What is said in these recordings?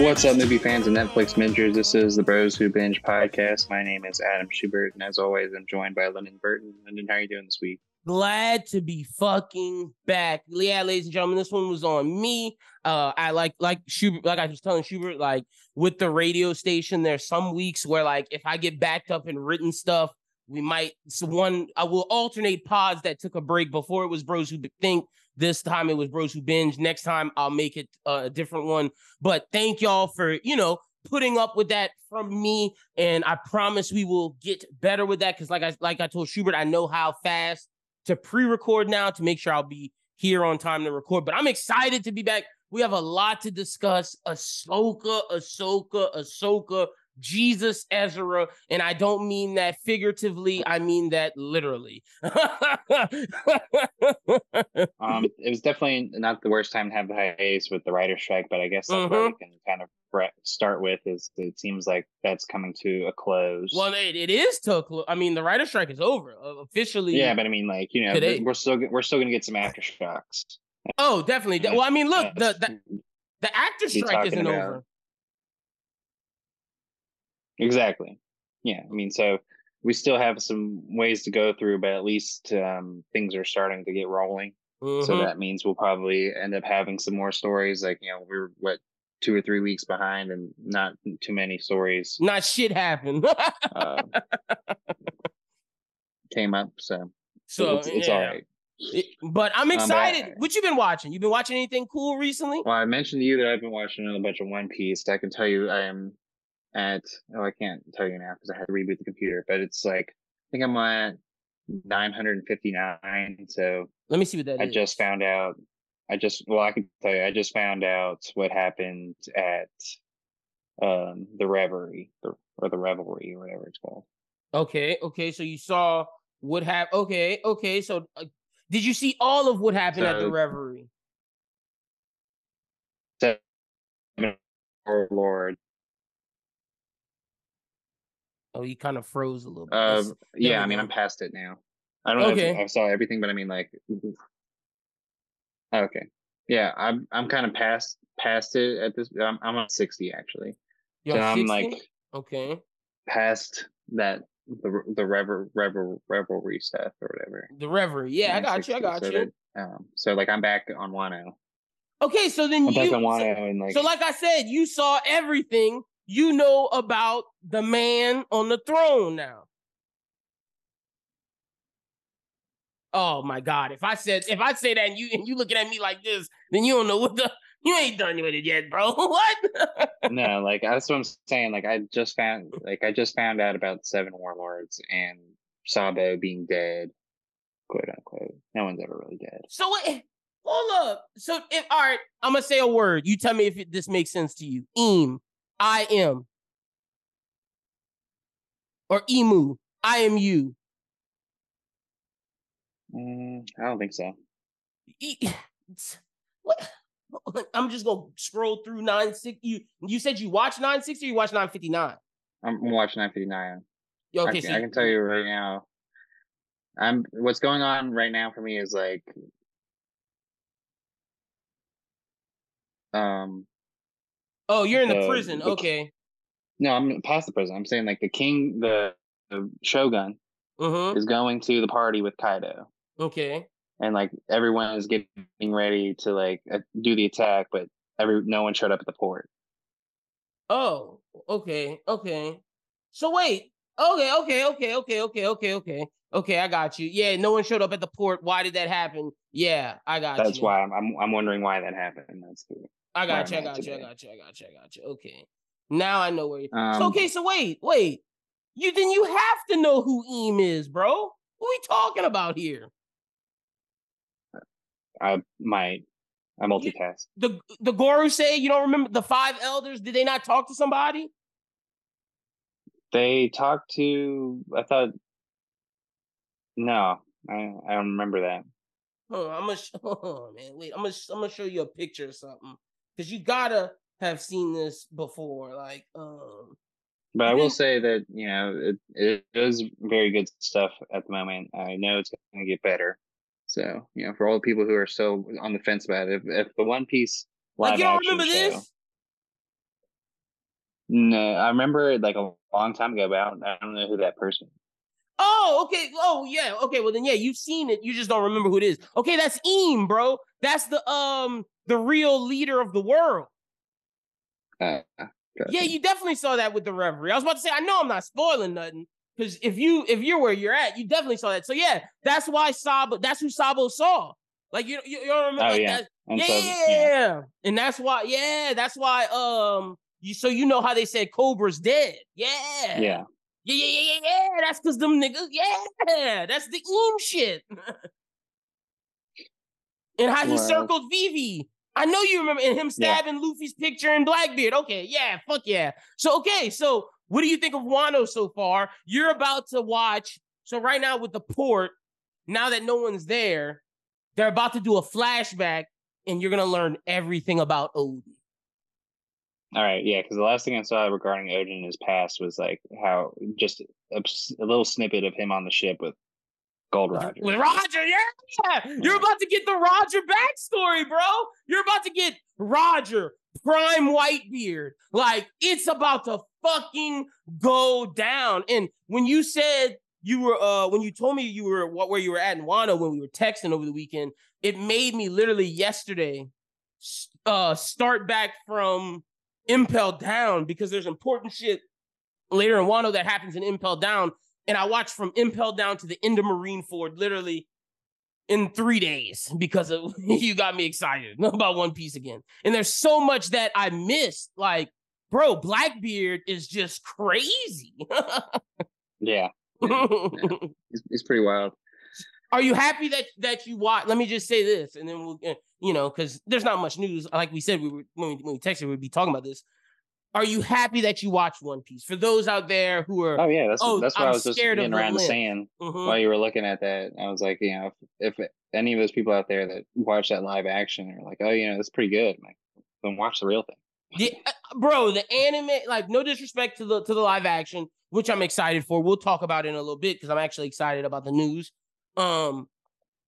What's up, movie fans and Netflix bingers? This is the Bros Who Binge podcast. My name is Adam Schubert, and as always, I'm joined by Lyndon Burton. Lyndon, how are you doing this week? Glad to be fucking back. Yeah, ladies and gentlemen, this one was on me. Uh, I like like Schubert, like I was telling Schubert, like with the radio station, there's some weeks where like if I get backed up and written stuff, we might so one I will alternate pods that took a break before it was Bros Who Think. This time it was Bros Who Binge. Next time I'll make it uh, a different one. But thank y'all for, you know, putting up with that from me. And I promise we will get better with that. Cause like I like I told Schubert, I know how fast to pre-record now to make sure I'll be here on time to record. But I'm excited to be back. We have a lot to discuss. Ahsoka, Ahsoka, Ahsoka. Jesus Ezra, and I don't mean that figuratively. I mean that literally. um, it was definitely not the worst time to have the hiatus with the writer strike, but I guess that's mm-hmm. what we can kind of start with is it seems like that's coming to a close. Well, it, it is to a close. I mean, the writer strike is over uh, officially. Yeah, but I mean, like you know, today. we're still we're still gonna get some aftershocks. Oh, definitely. Well, I mean, look, the the, the actor strike isn't about. over. Exactly. Yeah. I mean, so we still have some ways to go through, but at least um, things are starting to get rolling. Mm-hmm. So that means we'll probably end up having some more stories. Like, you know, we're what two or three weeks behind and not too many stories. Not shit happened. uh, came up. So, so it's, it's yeah. all right. It, but I'm excited. Um, but, what you been watching? You been watching anything cool recently? Well, I mentioned to you that I've been watching a bunch of One Piece. I can tell you I am at oh I can't tell you now because I had to reboot the computer, but it's like I think I'm at 959. So let me see what that I is. just found out. I just well I can tell you I just found out what happened at um the reverie or, or the revelry or whatever it's called. Okay, okay. So you saw what happened. Okay, okay. So uh, did you see all of what happened so, at the reverie? So, Lord Oh, you kind of froze a little bit. Uh, yeah, I mean. I'm past it now. I don't okay. know if I saw everything, but I mean, like, okay, yeah, I'm I'm kind of past past it at this. I'm I'm on sixty actually. You're so I'm like okay past that the the revel revel revelry stuff or whatever. The reverie, yeah, I got 60, you, I got so you. That, um, so like I'm back on Wano. Okay, so then I'm you back on Wano so, and like so like I said, you saw everything you know about the man on the throne now. Oh my God! If I said if I say that and you and you looking at me like this, then you don't know what the you ain't done with it yet, bro. what? no, like that's what I'm saying. Like I just found like I just found out about seven warlords and Sabo being dead, quote unquote. No one's ever really dead. So wait, hold up. So if all right, I'm gonna say a word. You tell me if it, this makes sense to you. Eem. I am. Or emu. I am you. Mm, I don't think so. what? I'm just gonna scroll through 960. You you said you watched 960 or you watched 959? I'm watching 959. Okay, I can, so I can tell you right now. I'm what's going on right now for me is like um Oh, you're in the, the prison. The, okay. No, I'm past the prison. I'm saying like the king, the, the shogun, uh-huh. is going to the party with Kaido. Okay. And like everyone is getting ready to like do the attack, but every no one showed up at the port. Oh, okay, okay. So wait, okay, okay, okay, okay, okay, okay, okay, okay. I got you. Yeah, no one showed up at the port. Why did that happen? Yeah, I got That's you. That's why I'm, I'm I'm wondering why that happened. That's the I got you. I got you. I got you. I got you. I got you. Okay. Now I know where. You... Um, so, okay. So wait, wait. You then you have to know who Eem is, bro. What are we talking about here? I might. I multitask. the the Gorosei you don't remember the five elders. Did they not talk to somebody? They talked to. I thought. No, I I don't remember that. Oh, I'm gonna. Oh man, wait. I'm gonna. I'm gonna show you a picture or something because you gotta have seen this before. Like, um, but I will say that you know it, it is very good stuff at the moment. I know it's going to get better. So you know, for all the people who are still on the fence about it, if, if the One Piece live like don't remember show, this, No, I remember it like a long time ago, but I don't, I don't know who that person. Oh, okay. Oh, yeah. Okay. Well, then, yeah, you've seen it. You just don't remember who it is. Okay, that's Eam, bro. That's the um the real leader of the world. Uh, yeah, you definitely saw that with the Reverie. I was about to say, I know I'm not spoiling nothing because if you if you're where you're at, you definitely saw that. So yeah, that's why Sabo. That's who Sabo saw. Like you, you, you don't remember? Oh, like yeah. Yeah, so, yeah, and that's why. Yeah, that's why. Um, you so you know how they said Cobra's dead. Yeah. Yeah. Yeah, yeah, yeah, yeah, yeah. That's because them niggas. Yeah, that's the Eem shit. and how he circled Vivi. I know you remember and him stabbing yeah. Luffy's picture in Blackbeard. Okay, yeah, fuck yeah. So okay, so what do you think of Wano so far? You're about to watch. So right now with the port, now that no one's there, they're about to do a flashback, and you're gonna learn everything about Oden. All right, yeah, because the last thing I saw regarding Oden in his past was like how just a, a little snippet of him on the ship with Gold Roger. Roger, yeah. You're about to get the Roger backstory, bro. You're about to get Roger, prime Whitebeard. Like, it's about to fucking go down. And when you said you were uh when you told me you were what where you were at in Wano when we were texting over the weekend, it made me literally yesterday uh start back from Impel Down because there's important shit later in Wano that happens in Impel Down. And I watched from Impel Down to the end of Marineford literally in three days because of you got me excited about One Piece again. And there's so much that I missed. Like, bro, Blackbeard is just crazy. yeah. yeah. It's, it's pretty wild. Are you happy that that you watch? Let me just say this, and then we'll, eh, you know, because there's not much news. Like we said, we were when we, when we texted, we'd be talking about this. Are you happy that you watched One Piece? For those out there who are, oh yeah, that's oh, that's what I'm i was just getting around saying mm-hmm. while you were looking at that. I was like, you know, if, if any of those people out there that watch that live action are like, oh, you know, that's pretty good, like, then watch the real thing. Yeah, uh, bro, the anime, like, no disrespect to the to the live action, which I'm excited for. We'll talk about it in a little bit because I'm actually excited about the news. Um,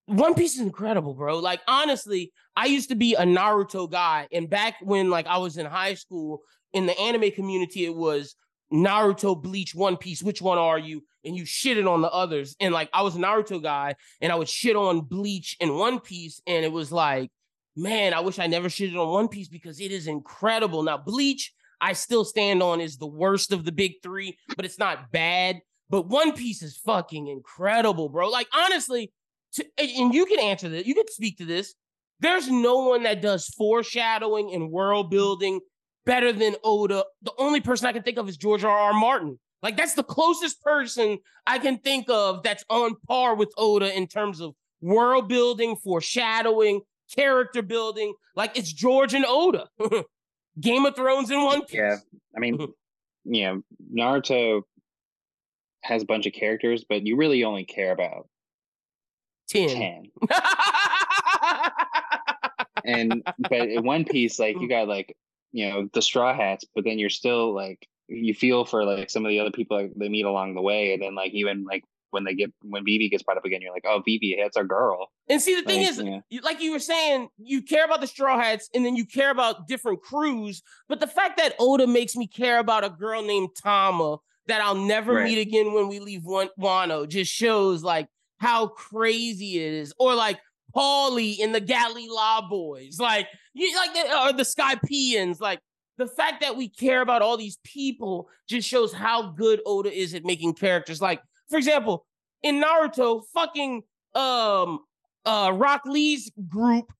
One Piece is incredible, bro. Like honestly, I used to be a Naruto guy, and back when like I was in high school in the anime community, it was Naruto, Bleach, One Piece. Which one are you? And you shitted on the others. And like I was Naruto guy, and I would shit on Bleach and One Piece, and it was like, man, I wish I never shitted on One Piece because it is incredible. Now Bleach, I still stand on is the worst of the big three, but it's not bad. But One Piece is fucking incredible, bro. Like honestly, to, and you can answer this. You can speak to this. There's no one that does foreshadowing and world building better than Oda. The only person I can think of is George R. R. Martin. Like that's the closest person I can think of that's on par with Oda in terms of world building, foreshadowing, character building. Like it's George and Oda. Game of Thrones in one piece. Yeah. I mean, yeah, Naruto has a bunch of characters, but you really only care about 10. 10. and but in One Piece, like you got like, you know, the straw hats, but then you're still like you feel for like some of the other people like, they meet along the way, and then like even like when they get when Vivi gets brought up again, you're like, oh, Vivi, that's our girl. And see, the thing like, is, yeah. you, like you were saying, you care about the Straw Hats, and then you care about different crews. But the fact that Oda makes me care about a girl named Tama that I'll never right. meet again when we leave Wano just shows like how crazy it is. Or like Paulie in the Galley-La Boys, like you like the, or the Skypieans, like the fact that we care about all these people just shows how good Oda is at making characters. Like, for example, in Naruto, fucking um uh Rock Lee's group.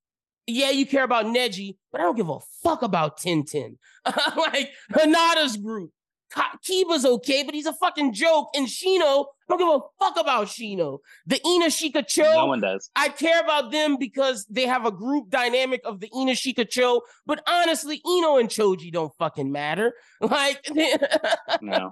Yeah, you care about Neji, but I don't give a fuck about Tenten. like Hinata's group. Kiba's okay, but he's a fucking joke. And Shino, I don't give a fuck about Shino. The Ino Cho. No one does. I care about them because they have a group dynamic of the Ino Cho. But honestly, Ino and Choji don't fucking matter. Like, no,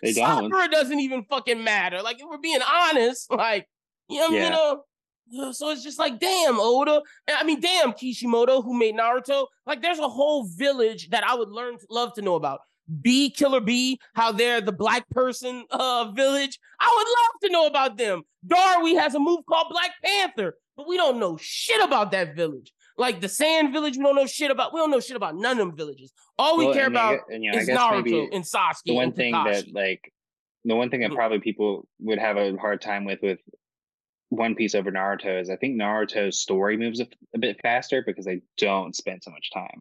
they don't. Sakura doesn't even fucking matter. Like, if we're being honest, like, you know, yeah. you know. So it's just like, damn, Oda. I mean, damn, Kishimoto, who made Naruto. Like, there's a whole village that I would learn, love to know about. B Killer B, how they're the black person uh village. I would love to know about them. Darui has a move called Black Panther, but we don't know shit about that village. Like the Sand Village, we don't know shit about. We don't know shit about none of them villages. All we well, care and about and, you know, is Naruto and Sasuke. The one thing that like the one thing that mm. probably people would have a hard time with with One Piece over Naruto is I think Naruto's story moves a, a bit faster because they don't spend so much time.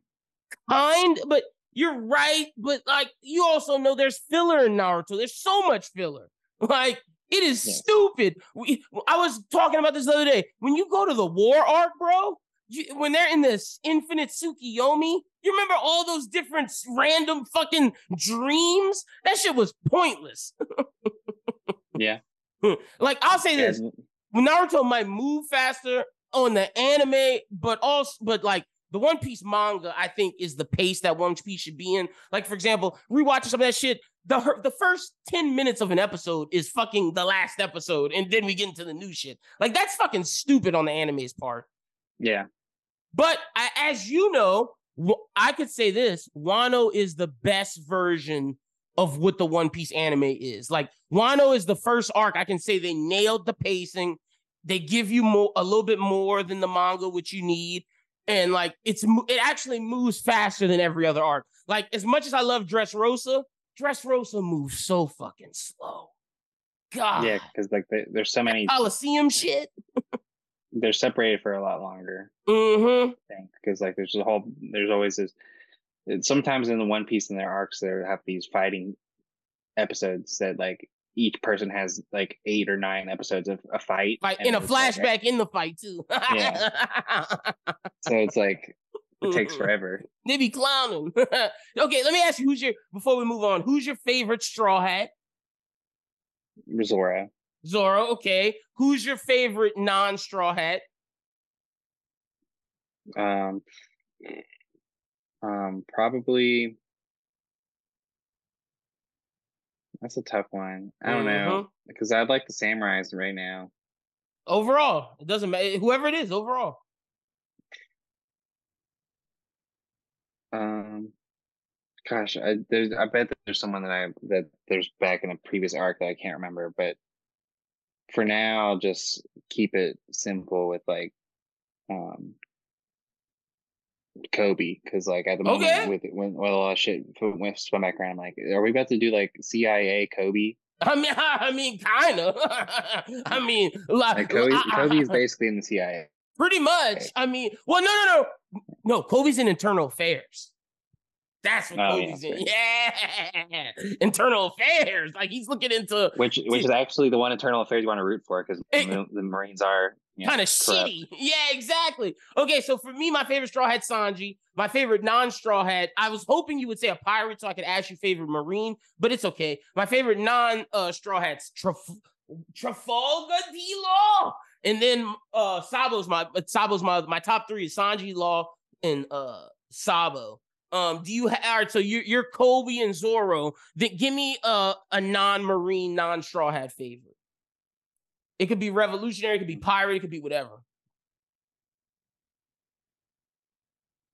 Kind, but you're right. But like you also know there's filler in Naruto. There's so much filler. Like it is yeah. stupid. We, I was talking about this the other day. When you go to the war arc, bro, you, when they're in this infinite Tsukiyomi, you remember all those different random fucking dreams? That shit was pointless. yeah. Like I'll say this: Naruto might move faster on the anime, but also, but like the One Piece manga, I think is the pace that One Piece should be in. Like for example, rewatching some of that shit, the the first 10 minutes of an episode is fucking the last episode and then we get into the new shit. Like that's fucking stupid on the anime's part. Yeah. But I, as you know i could say this wano is the best version of what the one piece anime is. Like wano is the first arc. I can say they nailed the pacing. They give you more a little bit more than the manga which you need and like it's it actually moves faster than every other arc like as much as i love dressrosa Dressrosa moves so fucking slow. God. Yeah, because like they, there's so many Coliseum shit. they're separated for a lot longer. Mm-hmm. because like there's a whole there's always this. Sometimes in the One Piece in their arcs, they have these fighting episodes that like each person has like eight or nine episodes of a fight. Fight in a flashback like, in the fight too. yeah. So it's like it takes forever. They be clowning. okay, let me ask you who's your before we move on, who's your favorite straw hat? Zoro. Zoro, okay. Who's your favorite non-straw hat? Um um probably that's a tough one. I don't mm-hmm. know because I'd like the samurais right now. Overall, it doesn't matter. Whoever it is, overall. Um, gosh, I there's I bet there's someone that I that there's back in a previous arc that I can't remember, but for now, I'll just keep it simple with like, um, Koby because like at the moment okay. with when with a lot of shit with spun background, I'm like, are we about to do like CIA Koby? I mean, I mean, kind of. I mean, like, like Kobe, Koby is basically in the CIA. Pretty much. I mean, well, no, no, no, no. Koby's in internal affairs. That's what oh, Koby's yeah. in. Yeah, internal affairs. Like he's looking into which, which is actually the one internal affairs you want to root for because the Marines are kind of shitty. Yeah, exactly. Okay, so for me, my favorite straw hat Sanji. My favorite non-straw hat. I was hoping you would say a pirate, so I could ask you favorite Marine, but it's okay. My favorite non uh, straw hats Traf- Trafalgar D Law. And then uh Sabo's my Sabo's my my top three is Sanji Law and uh Sabo. Um, do you have all right? So you're you're Koby and Zoro. Then give me a a non-marine, non-straw hat favorite. It could be revolutionary, it could be pirate, it could be whatever.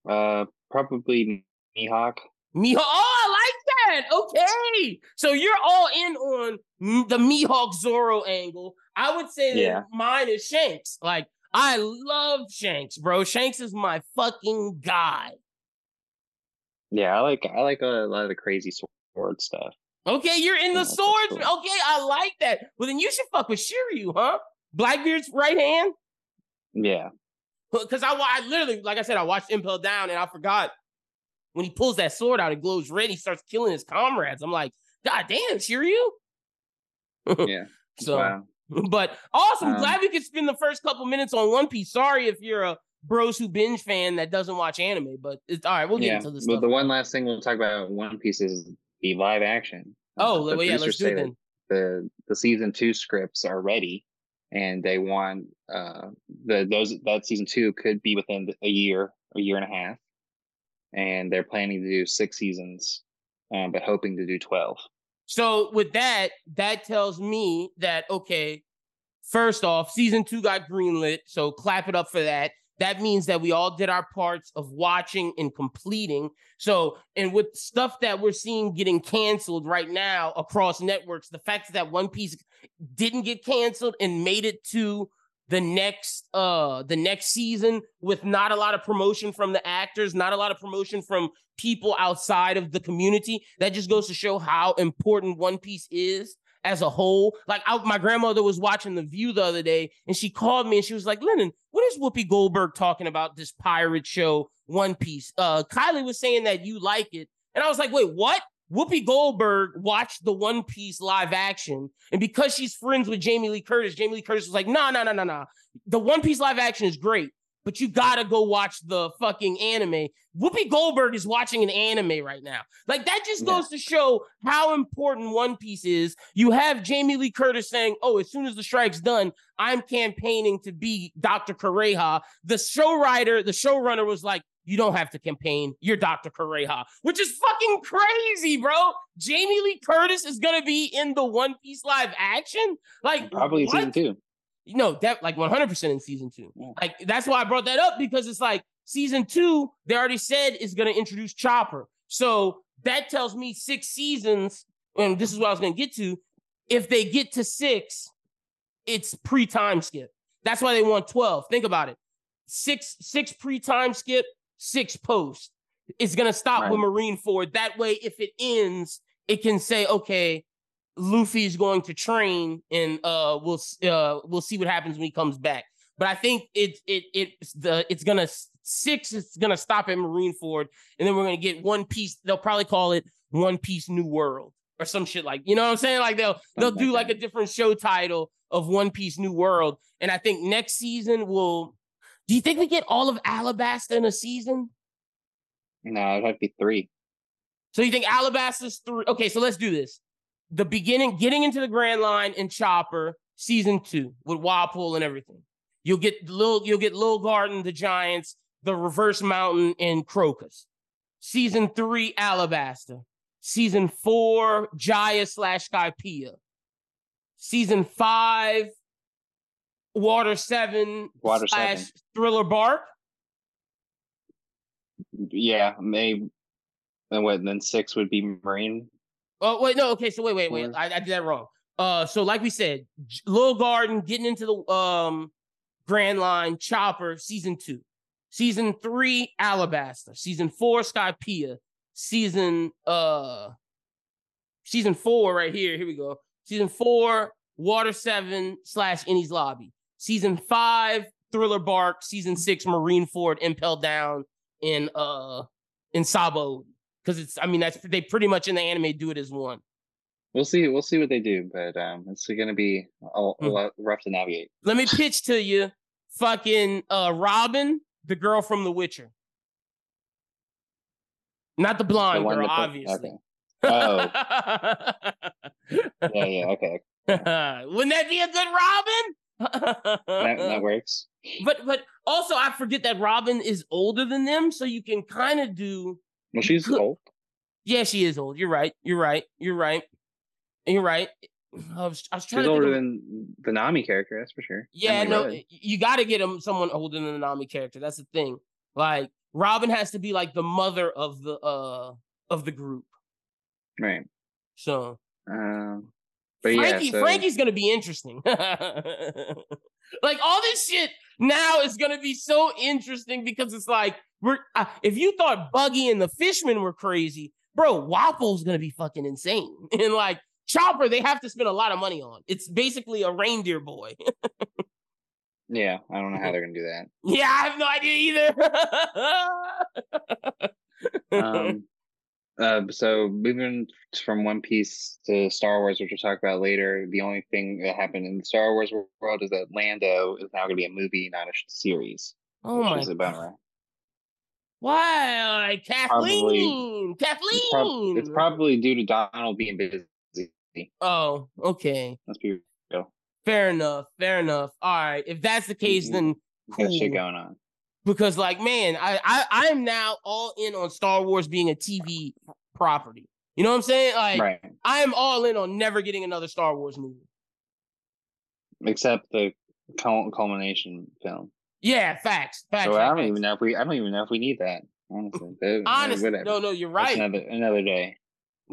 Uh, probably Mihawk. Mihawk. Oh, I like that. Okay, so you're all in on the Mihawk Zoro angle. I would say that yeah. mine is Shanks. Like I love Shanks, bro. Shanks is my fucking guy. Yeah, I like I like a lot of the crazy sword stuff. Okay, you're in the swords. Okay, I like that. Well, then you should fuck with Shiryu, huh? Blackbeard's right hand. Yeah. Because I, I literally, like I said, I watched Impel Down and I forgot when he pulls that sword out, it glows red. He starts killing his comrades. I'm like, God damn, Shiryu. yeah. so, wow. but awesome. Um, Glad we could spend the first couple minutes on One Piece. Sorry if you're a bros who binge fan that doesn't watch anime, but it's all right. We'll get yeah. into this. Well, the one last thing we'll talk about One Piece is the live action. Oh, well, yeah, let's do it then. The the season two scripts are ready, and they want uh the those that season two could be within a year, a year and a half, and they're planning to do six seasons, um, but hoping to do twelve. So with that, that tells me that okay, first off, season two got greenlit, so clap it up for that. That means that we all did our parts of watching and completing. So, and with stuff that we're seeing getting canceled right now across networks, the fact that One Piece didn't get canceled and made it to the next uh the next season with not a lot of promotion from the actors, not a lot of promotion from people outside of the community. That just goes to show how important One Piece is as a whole. Like I, my grandmother was watching The View the other day, and she called me and she was like, "Lyndon, what is Whoopi Goldberg talking about this pirate show One Piece?" Uh, Kylie was saying that you like it, and I was like, "Wait, what?" Whoopi Goldberg watched the One Piece live action, and because she's friends with Jamie Lee Curtis, Jamie Lee Curtis was like, "No, no, no, no, no. The One Piece live action is great, but you gotta go watch the fucking anime." Whoopi Goldberg is watching an anime right now. Like that just goes yeah. to show how important One Piece is. You have Jamie Lee Curtis saying, "Oh, as soon as the strike's done, I'm campaigning to be Dr. Kureha." The show writer, the showrunner was like, you don't have to campaign. You're Dr. Kureha, which is fucking crazy, bro. Jamie Lee Curtis is gonna be in the One Piece live action. Like probably what? season two. No, that like 100% in season two. Like that's why I brought that up because it's like season two, they already said is gonna introduce Chopper. So that tells me six seasons, and this is what I was gonna get to. If they get to six, it's pre-time skip. That's why they want 12. Think about it. Six, six pre-time skip, six post. It's gonna stop right. with Marineford. That way, if it ends, it can say, okay, Luffy's going to train, and uh, we'll uh, we'll see what happens when he comes back. But I think it it it's the it's gonna six. It's gonna stop at Marineford, and then we're gonna get One Piece. They'll probably call it One Piece New World or some shit like you know what I'm saying. Like they'll they'll do like a different show title of One Piece New World, and I think next season will do you think we get all of Alabasta in a season? No, it'd have to be three. So you think Alabasta's three? Okay, so let's do this. The beginning, getting into the Grand Line and Chopper, season two with Wapol and everything. You'll get little, you'll get Little Garden, the Giants, the Reverse Mountain, and Crocus. Season three, Alabasta. Season four, Jaya slash Skypiea. Season five, Water Seven Water slash Seven. Thriller Bark. Yeah, maybe. And what? Then six would be Marine. Oh wait, no. Okay, so wait, wait, wait. I, I did that wrong. Uh, so like we said, Little Garden getting into the um Grand Line, Chopper, season two, season three, Alabasta, season four, Skypiea, season uh, season four right here. Here we go. Season four, Water Seven slash Enies Lobby. Season five, Thriller Bark. Season six, Marineford Impel Down in uh in Sabo. Because it's, I mean, that's they pretty much in the anime do it as one. We'll see. We'll see what they do, but um, it's going to be a, a hmm. lot rough to navigate. Let me pitch to you, fucking uh, Robin, the girl from The Witcher, not the blonde the girl, obviously. Okay. Oh. yeah, yeah, okay. Wouldn't that be a good Robin? that, that works. But but also I forget that Robin is older than them, so you can kind of do. Well, she's good. old. Yeah, she is old. You're right. You're right. You're right. You're right. I was, I was trying she's older of... than the Nami character. That's for sure. Yeah, no, you got to get him someone older than the Nami character. That's the thing. Like Robin has to be like the mother of the uh of the group. Right. So. Um. But Franky, yeah, so... Franky's gonna be interesting. like all this shit now is gonna be so interesting because it's like we're uh, if you thought Buggy and the Fishmen were crazy, bro, Wapol's gonna be fucking insane. And like Chopper, they have to spend a lot of money on. It's basically a reindeer boy. yeah, I don't know how they're gonna do that. Yeah, I have no idea either. um, uh, so moving from One Piece to Star Wars, which we'll talk about later, the only thing that happened in the Star Wars world is that Lando is now going to be a movie, not a series. Oh my! Is a bummer. Why, Kathleen? Probably, Kathleen. It's, prob- it's, probably due to Donald being busy. Oh, okay. Let's be real. Fair enough. Fair enough. All right. If that's the case, mm-hmm. then cool. Got shit going on because like man I, I i am now all in on star wars being a tv property you know what i'm saying like right. i am all in on never getting another star wars movie except the culmination film yeah facts facts so i don't facts. even know if we i don't even know if we need that honestly honestly no no you're right another another day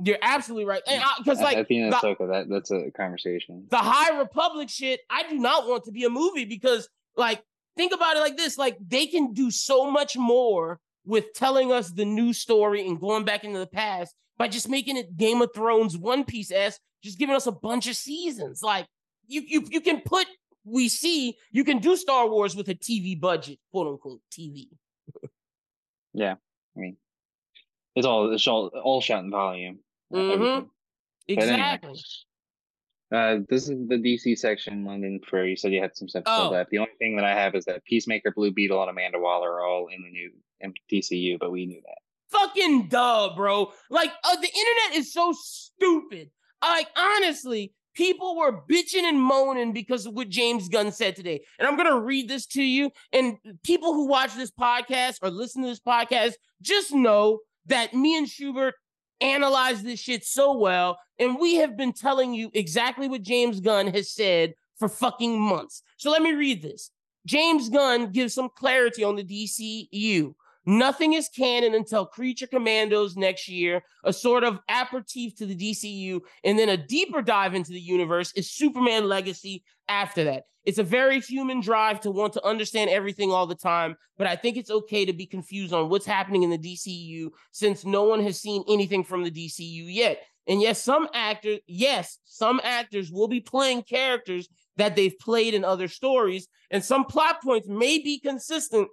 You're absolutely right. Because like Athena the, Ahsoka, that that's a conversation. The High Republic shit, I do not want to be a movie because like think about it like this: like they can do so much more with telling us the new story and going back into the past by just making it Game of Thrones One Piece s, just giving us a bunch of seasons. Like you you you can put we see you can do Star Wars with a TV budget, quote unquote TV. yeah, I mean, it's all it's all all shot in volume. Mm-hmm. Exactly. uh, this is the DC section, Lyndon. For you said you had some stuff oh. that. The only thing that I have is that Peacemaker, Blue Beetle, and Amanda Waller are all in the new DCU, but we knew that. Fucking duh, bro. Like uh, the internet is so stupid. Like honestly, people were bitching and moaning because of what James Gunn said today. And I'm going to read this to you. And people who watch this podcast or listen to this podcast, just know that me and Schubert analyze this shit so well. And we have been telling you exactly what James Gunn has said for fucking months. So let me read this. James Gunn gives some clarity on the DCU. Nothing is canon until Creature Commandos next year, a sort of aperitif to the DCU, and then a deeper dive into the universe is Superman Legacy after that. It's a very human drive to want to understand everything all the time, but I think it's okay to be confused on what's happening in the DCU since no one has seen anything from the DCU yet. And yes, some actors, yes, some actors will be playing characters that they've played in other stories, and some plot points may be consistent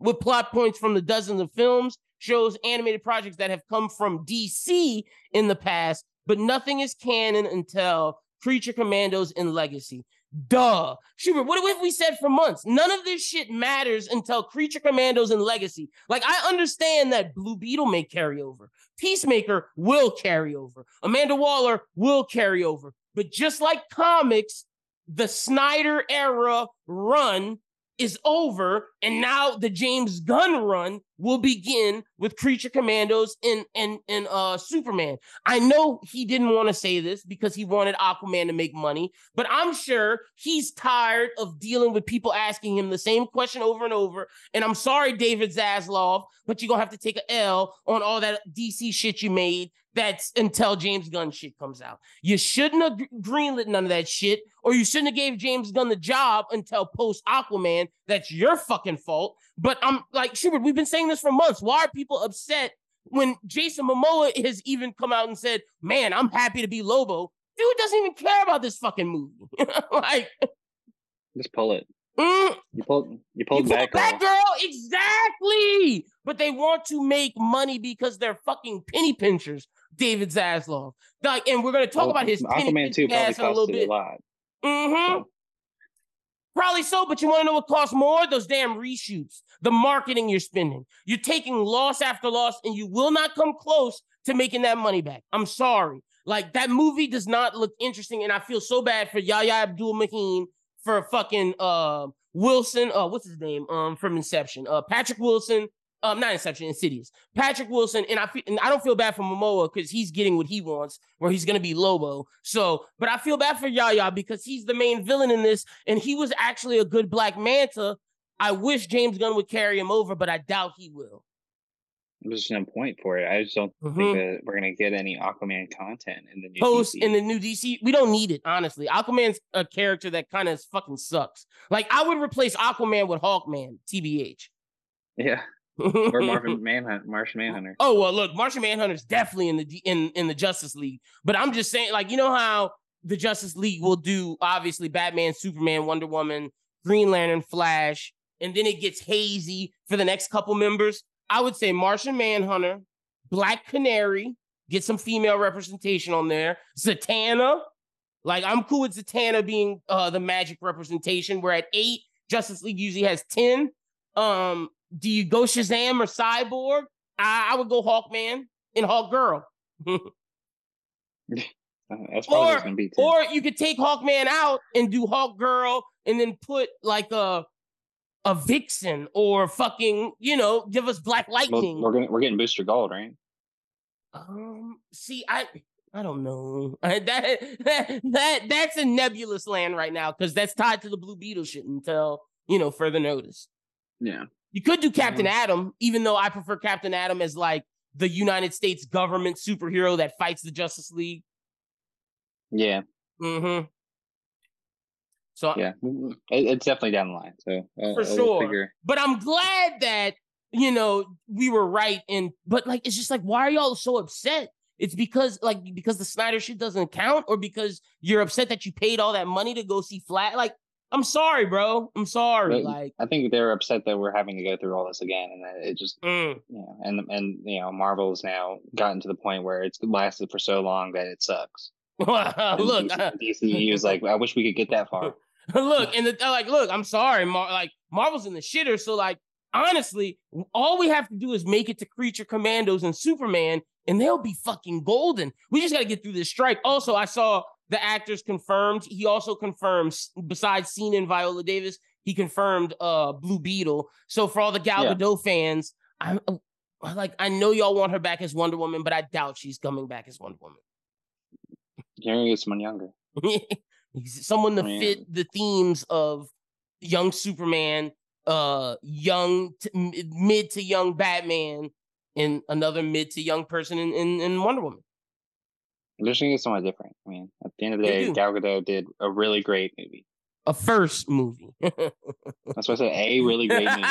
with plot points from the dozens of films, shows, animated projects that have come from DC in the past, but nothing is canon until Creature Commandos and Legacy. Duh. Schubert, what have we said for months? None of this shit matters until Creature Commandos and Legacy. Like, I understand that Blue Beetle may carry over, Peacemaker will carry over, Amanda Waller will carry over. But just like comics, the Snyder era run is over, and now the James Gunn run will begin with Creature Commandos and and and uh Superman. I know he didn't want to say this because he wanted Aquaman to make money, but I'm sure he's tired of dealing with people asking him the same question over and over. And I'm sorry, David Zaslav, but you're gonna have to take a L on all that DC shit you made that's until James Gunn shit comes out. You shouldn't have greenlit none of that shit, or you shouldn't have gave James Gunn the job until post Aquaman. That's your fucking fault. But I'm like, Schubert, we've been saying this for months. Why are people upset when Jason Momoa has even come out and said, Man, I'm happy to be Lobo? Dude doesn't even care about this fucking movie. like just pull it. Mm, you pulled you pulled you back, back girl. Exactly. But they want to make money because they're fucking penny pinchers. David Zaslav. Like, and we're gonna talk about his Aquaman two probably cost a little bit. A lot. Mm-hmm. So. Probably so, but you want to know what costs more? Those damn reshoots, the marketing you're spending. You're taking loss after loss, and you will not come close to making that money back. I'm sorry. Like that movie does not look interesting, and I feel so bad for Yahya Abdul Mateen for fucking uh Wilson. Uh, what's his name? Um, from Inception. Uh, Patrick Wilson um, not Inception, Insidious. Patrick Wilson, and I feel, and I don't feel bad for Momoa because he's getting what he wants, where he's gonna be Lobo. So, but I feel bad for Yahya because he's the main villain in this, and he was actually a good Black Manta. I wish James Gunn would carry him over, but I doubt he will. There's no point for it. I just don't mm-hmm. think that we're gonna get any Aquaman content in the new post DC. in the new DC. We don't need it, honestly. Aquaman's a character that kind of fucking sucks. Like I would replace Aquaman with Hawkman, TBH. Yeah or Marvin Manhunt, Martian Manhunter. Oh well, look, Martian Manhunter's definitely in the in in the Justice League. But I'm just saying, like, you know how the Justice League will do obviously Batman, Superman, Wonder Woman, Green Lantern, Flash, and then it gets hazy for the next couple members. I would say Martian Manhunter, Black Canary, get some female representation on there. Zatanna, like I'm cool with Zatanna being uh, the magic representation. We're at eight. Justice League usually has ten. Um, do you go Shazam or Cyborg? I, I would go Hawkman and Hawk Girl. That's or, gonna be too. or you could take Hawkman out and do Hawk Girl and then put like a a Vixen or fucking, you know, give us Black Lightning. Well, we're getting we're getting Booster Gold, right? Um, see, I I don't know. that that, that that's a nebulous land right now because that's tied to the Blue Beetle shit until you know further notice. Yeah. You could do Captain Atom, even though I prefer Captain Atom as like the United States government superhero that fights the Justice League. Yeah. Mm-hmm. So yeah, it's definitely down the line. So I'll, for sure. Figure... But I'm glad that you know we were right. And but like it's just like why are y'all so upset? It's because like because the Snyder shit doesn't count, or because you're upset that you paid all that money to go see Flat. Like I'm sorry, bro. I'm sorry. But like I think they're upset that we're having to go through all this again, and that it just mm. you know, and and you know, Marvel's now gotten to the point where it's lasted for so long that it sucks. look, DC, was like, I wish we could get that far. look, and the, like, look, I'm sorry, Mar- like Marvel's in the shitter. So like, honestly, all we have to do is make it to Creature Commandos and Superman, and they'll be fucking golden. We just got to get through this strike. Also, I saw the actors confirmed. He also confirms, besides Cena and Viola Davis, he confirmed uh Blue Beetle. So for all the Gal yeah. Gadot fans, I'm uh, like, I know y'all want her back as Wonder Woman, but I doubt she's coming back as Wonder Woman. You're gonna get someone younger. someone to Man. fit the themes of young Superman, uh, young to, mid to young Batman, and another mid to young person in, in, in Wonder Woman. Gonna get someone different. I mean, at the end of the day, Gal Gadot did a really great movie. A first movie. That's why I said a really great movie.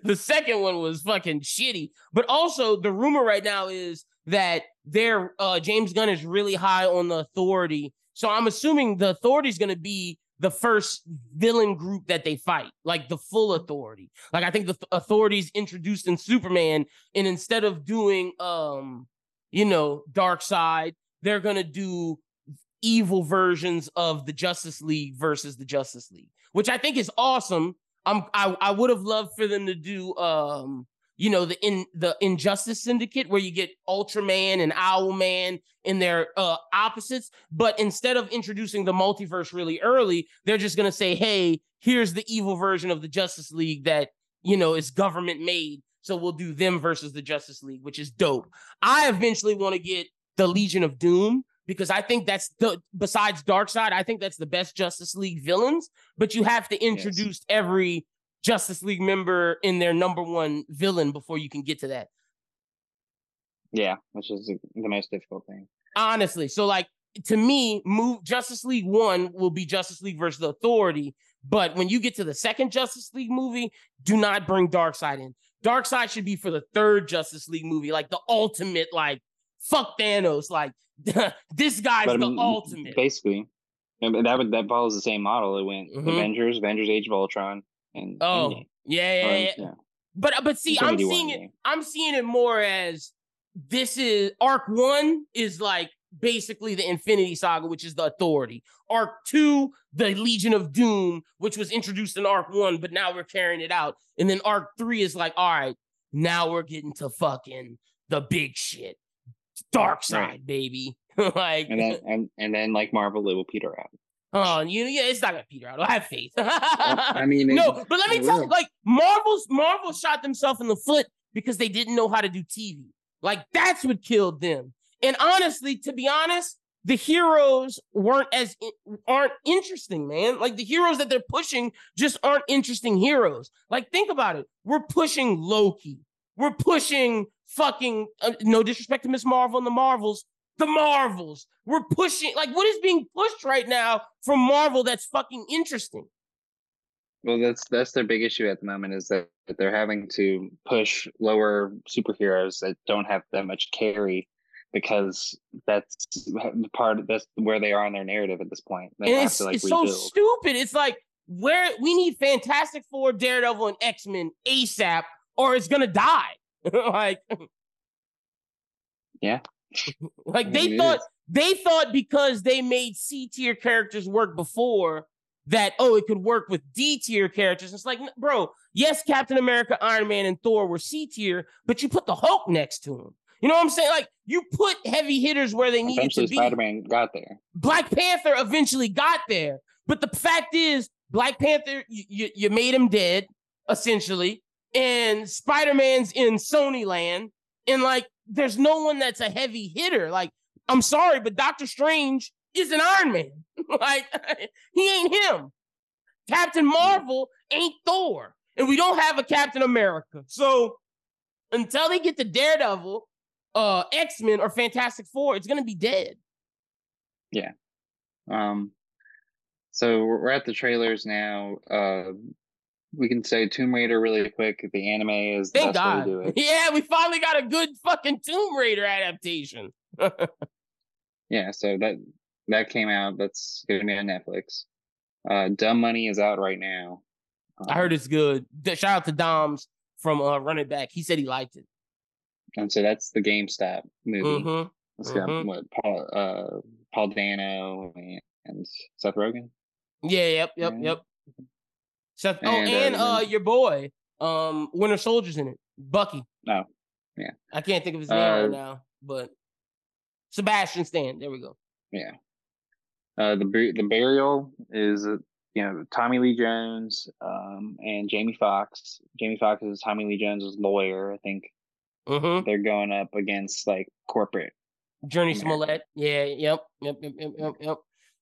the second one was fucking shitty. But also, the rumor right now is that their uh, James Gunn is really high on the authority. So I'm assuming the authority is going to be the first villain group that they fight, like the full authority. Like I think the th- authorities introduced in Superman, and instead of doing um, you know, Darkseid, they're gonna do evil versions of the Justice League versus the Justice League, which I think is awesome. I'm I, I would have loved for them to do um you know the in the injustice syndicate where you get ultraman and owlman in their uh opposites but instead of introducing the multiverse really early they're just going to say hey here's the evil version of the justice league that you know is government made so we'll do them versus the justice league which is dope i eventually want to get the legion of doom because I think that's the besides Darkseid, I think that's the best Justice League villains. But you have to introduce yes. every Justice League member in their number one villain before you can get to that. Yeah, which is the most difficult thing. Honestly, so like to me, move Justice League one will be Justice League versus the Authority. But when you get to the second Justice League movie, do not bring Darkseid in. Darkseid should be for the third Justice League movie, like the ultimate, like fuck Thanos, like this guy's but, the um, ultimate. Basically, that would that follows the same model. It went mm-hmm. Avengers, Avengers Age of Ultron, and oh yeah, yeah, um, yeah, yeah. But uh, but see, I'm seeing it. I'm seeing it more as this is arc one is like basically the Infinity Saga, which is the Authority. Arc two, the Legion of Doom, which was introduced in arc one, but now we're carrying it out. And then arc three is like, all right, now we're getting to fucking the big shit, Darkseid, right. baby. like, and then and and then like Marvel, it will peter out. Oh, you yeah, it's not gonna peter out. I have faith. I mean, no, but let me tell you, like Marvel's Marvel shot themselves in the foot because they didn't know how to do TV. Like that's what killed them. And honestly, to be honest, the heroes weren't as aren't interesting, man. Like the heroes that they're pushing just aren't interesting heroes. Like think about it. We're pushing Loki. We're pushing fucking uh, no disrespect to Miss Marvel and the Marvels, the Marvels. We're pushing like what is being pushed right now from Marvel that's fucking interesting. Well, that's that's their big issue at the moment is that they're having to push lower superheroes that don't have that much carry because that's the part that's where they are in their narrative at this point. They and it's, to, like, it's so stupid. It's like where we need Fantastic Four, Daredevil, and X Men ASAP, or it's gonna die. like, yeah, like they thought they thought because they made C tier characters work before that oh it could work with D tier characters. It's like bro, yes, Captain America, Iron Man, and Thor were C tier, but you put the Hulk next to him. You know what I'm saying? Like you put heavy hitters where they needed to be. Spider-Man got there. Black Panther eventually got there, but the fact is, Black Panther, you, you, you made him dead essentially, and Spider-Man's in Sony land, and like there's no one that's a heavy hitter. Like, I'm sorry, but Doctor Strange is an Iron Man. like, he ain't him. Captain Marvel ain't Thor. And we don't have a Captain America. So until they get to Daredevil, uh, X Men, or Fantastic Four, it's gonna be dead. Yeah. Um. So we're at the trailers now. Uh, we can say Tomb Raider really quick. The anime is the Thank God. way to do it. Yeah, we finally got a good fucking Tomb Raider adaptation. Yeah, so that that came out. That's gonna be on Netflix. Uh, Dumb Money is out right now. I heard Um, it's good. Shout out to Dom's from uh, Run It Back. He said he liked it. and so that's the GameStop movie. Mhm. It's got mhm. what Paul uh Paul Dano and, Seth Rogen. Yeah, yep, yep, Right. yep. Seth, oh, And, uh, and uh, your boy, um, Winter Soldier's in it. Bucky. Oh, yeah. I can't think of his name Uh, right now, but Sebastian Stan. There we go. Yeah. Uh, the the burial is uh, you know Tommy Lee Jones um and Jamie Foxx. Jamie Foxx is Tommy Lee Jones's lawyer. I think Mm-hmm. they're going up against like corporate. Jurnee America. Smollett. Yeah, yep, yep, yep, yep, yep, yep.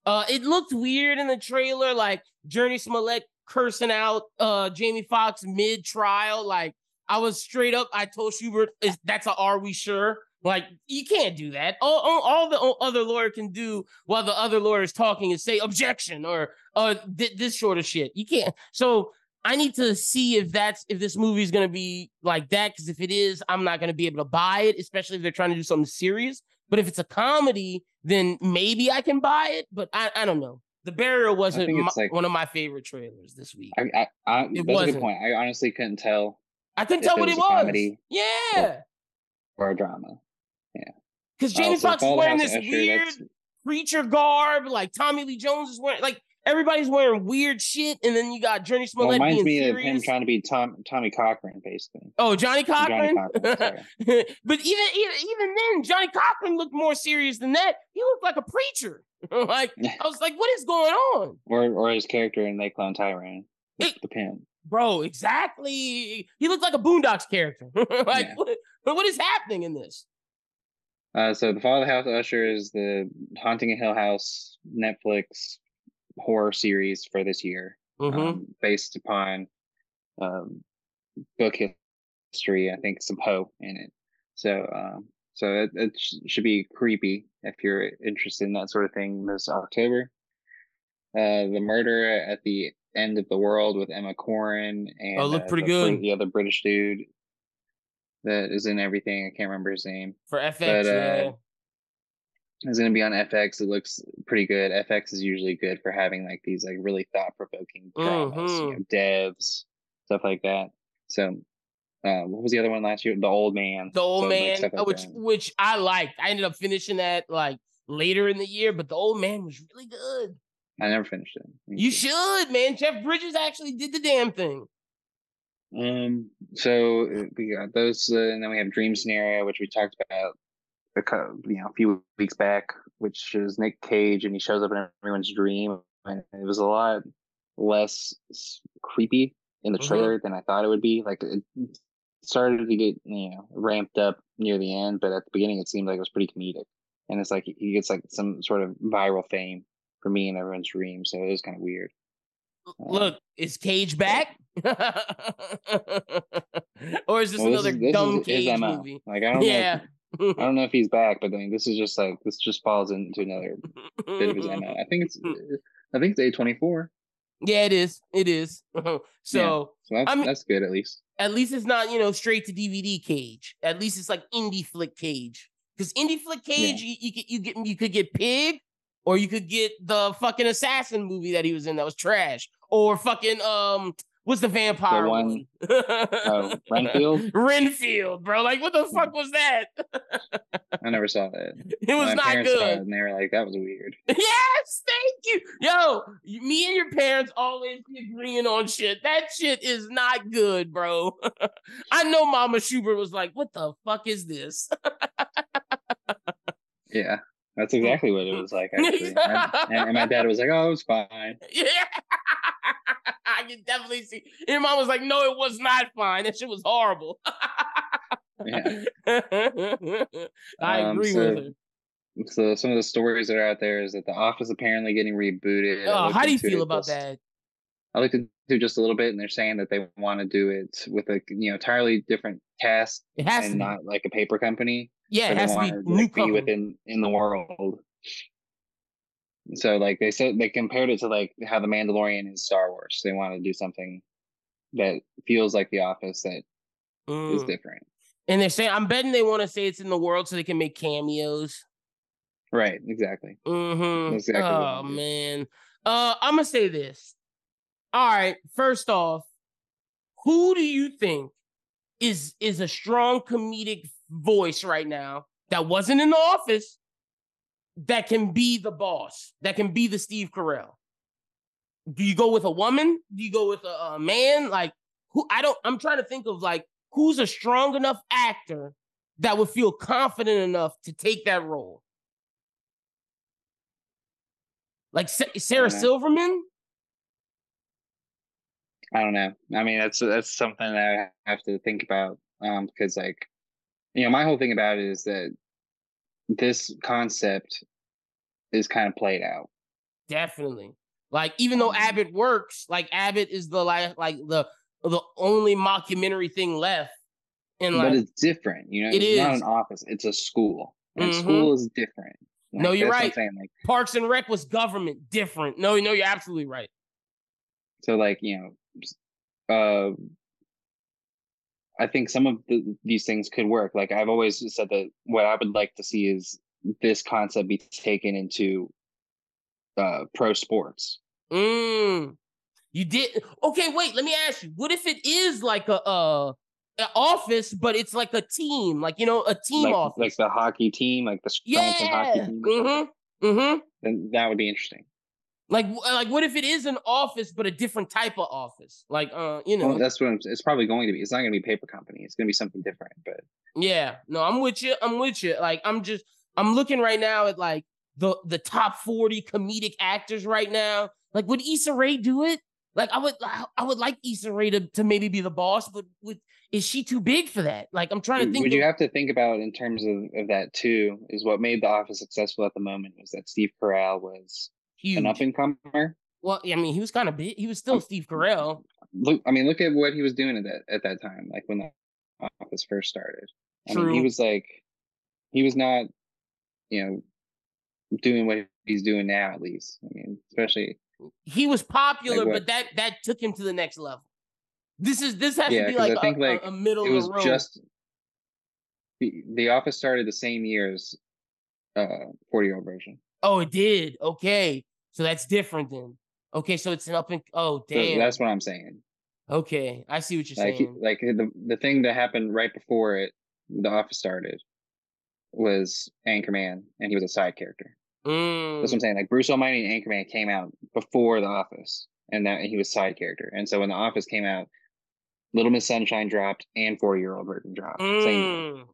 Uh, it looked weird in the trailer, like Jurnee Smollett cursing out uh Jamie Foxx mid trial. Like I was straight up. I told Schubert, "Is that's a are we sure?" Like you can't do that. All, all, all the other lawyer can do while the other lawyer is talking is say objection or uh th- this sort of shit. You can't. So I need to see if that's if this movie is gonna be like that. Because if it is, I'm not gonna be able to buy it, especially if they're trying to do something serious. But if it's a comedy, then maybe I can buy it. But I, I don't know. The Burial wasn't my, like- one of my favorite trailers this week. I, I, I It that's a wasn't. good point. I honestly couldn't tell I couldn't tell it what it a was. comedy Yeah, or a drama. Yeah. Because Uh, Jamie so Foxx is wearing this Usher, weird that's- preacher garb, like Tommy Lee Jones is wearing. Like everybody's wearing weird shit, and then you got Jurnee Well, Smollett reminds being me of him trying to be Tom Tommy Cochran, basically. oh, Johnny Cochran. Johnny Cochran. But even, even even then, Johnny Cochran looked more serious than that. He looked like a preacher. like I was like, what is going on, or or his character in They Clone Tyrone, the, It- the pimp. bro? Exactly. He looked like a Boondocks character. like Yeah. what, what is happening in this? Uh, so the Follow the House Usher is the Haunting of Hill House Netflix horror series for this year, Mhm. um, based upon um, book history. I think some Poe in it. So um, so it, it sh- should be creepy if you're interested in that sort of thing this October. Uh, the Murder at the End of the World with Emma Corrin and Oh, looked uh, pretty the, good. the other British dude that is in everything. I can't remember his name. For FX, But, uh. It's gonna be on FX. It looks pretty good. FX is usually good for having like these like really thought provoking dramas, you know, devs, stuff like that. So, uh, what was the other one last year? The Old Man. The old So, man, like uh, which that. which I liked. I ended up finishing that like later in the year, but the old man was really good. I never finished it. You should, man. Jeff Bridges actually did the damn thing. Um. So uh, we got those, uh, and then we have Dream Scenario, which we talked about a cou- you know a few weeks back, which is Nick Cage, and he shows up in everyone's dream, and it was a lot less creepy in the Mhm. trailer than I thought it would be. Like it started to get you know ramped up near the end, but at the beginning it seemed like it was pretty comedic, and it's like he gets like some sort of viral fame for me in everyone's dream, so it was kind of weird. Um, Look, is Cage back? or is this well, another this dumb is Cage movie? Like I don't know. Yeah. If, I don't know if he's back, but I mean, this is just like this just falls into another bit of his MO. I think it's, I think it's A twenty four. Yeah, it is. It is. so So that's I mean- that's good at least. at least it's not, you know, straight to DVD Cage. At least it's like indie flick Cage. Because indie flick Cage, you, you get you get you could get Pig, or you could get the fucking assassin movie that he was in that was trash, or fucking um, what's the vampire one- one? Oh, uh, Renfield? Renfield, bro. Like, what the hmm. fuck was that? I never saw that. It was My not saw it good. and they were like, "That was weird." Yes, thank you. Yo, me and your parents always agreeing on shit. That shit is not good, bro. I know Mama Schubert was like, what the fuck is this? Yeah, that's exactly what it was like. Actually, and, my dad was like, "Oh, it was fine." yeah. I can definitely see. Your mom was like, no, it was not fine. That shit was horrible. Yeah. I Um, agree so- with her. So some of the stories that are out there is that The Office apparently getting rebooted. Oh, how do you feel about this- that? I looked into just a little bit, and they're saying that they want to do it with a you know entirely different cast It has and not like a paper company. Yeah, it has to be new be within in the world. So like they said, they compared it to like how the Mandalorian is Star Wars. They want to do something that feels like The Office that is Mm. different. And they're saying, I'm betting they want to say it's in the world so they can make cameos. Right. Exactly. Mm-hmm. Exactly oh man. Uh, I'm gonna say this. All right. First off, who do you think is is a strong comedic voice right now that wasn't in the office that can be the boss, that can be the Steve Carell? Do you go with a woman? Do you go with a, a man? Like who? I don't. I'm trying to think of like who's a strong enough actor that would feel confident enough to take that role. Like Sa- Sarah. Silverman? I don't know. I mean, that's that's something that I have to think about. Um, because like, you know, my whole thing about it is that this concept is kind of played out. Definitely. Like even though Um, Abbott works, like Abbott is the like like the the only mockumentary thing left. And but it's different, you know. It it's not an office; it's a school, and Mhm. school is different. No, you're that's what I'm right. like, Parks and Rec was government different. No, no, you're absolutely right. so, like, you know, uh, I think some of the, these things could work. Like, I've always said that what I would like to see is this concept be taken into uh pro sports. Mm. You did okay. Wait, let me ask you. What if it is like a uh an office, but it's like a team, like you know, a team like, office? like the hockey team, like the Scranton hockey yeah. team. Mm-hmm. Mm-hmm. Then that would be interesting. Like, like, what if it is an office, but a different type of office? Like, uh, you know, Well, that's what I'm, it's probably going to be. It's not going to be a paper company. It's going to be something different. But Yeah, no, I'm with you. I'm with you. Like, I'm just, I'm looking right now at like the the top 40 comedic actors right now. Like, would Issa Rae do it? Like, I would, I would like Issa Rae to, to maybe be the boss, but with is she too big for that? Like, I'm trying to think. what you have to think about in terms of, of that too is what made The Office successful at the moment was that Steve Carell was huge. an up and comer. well, I mean, he was kind of big. He was still Um, Steve Carell. Look, I mean, look at what he was doing at that at that time, like when The Office first started. I mean, he was like, he was not, you know, doing what he's doing now. At least, I mean, especially He was popular, what? but that that took him to the next level. This is this has Yeah, to be like, I think, a, like, a, middle it of was the road. just the, the Office started the same year as uh 40 year old virgin. Oh, it did. Okay, so that's different then. Okay, so it's an up and oh So damn. that's what I'm saying. okay, I see what you're like saying. like the the thing that happened right before it the office started was anchorman and he was a side character Mm, that's what i'm saying like bruce almighty and anchorman came out before the office and that and he was side character and so when the office came out little miss sunshine dropped and 40 year old virgin dropped mm. so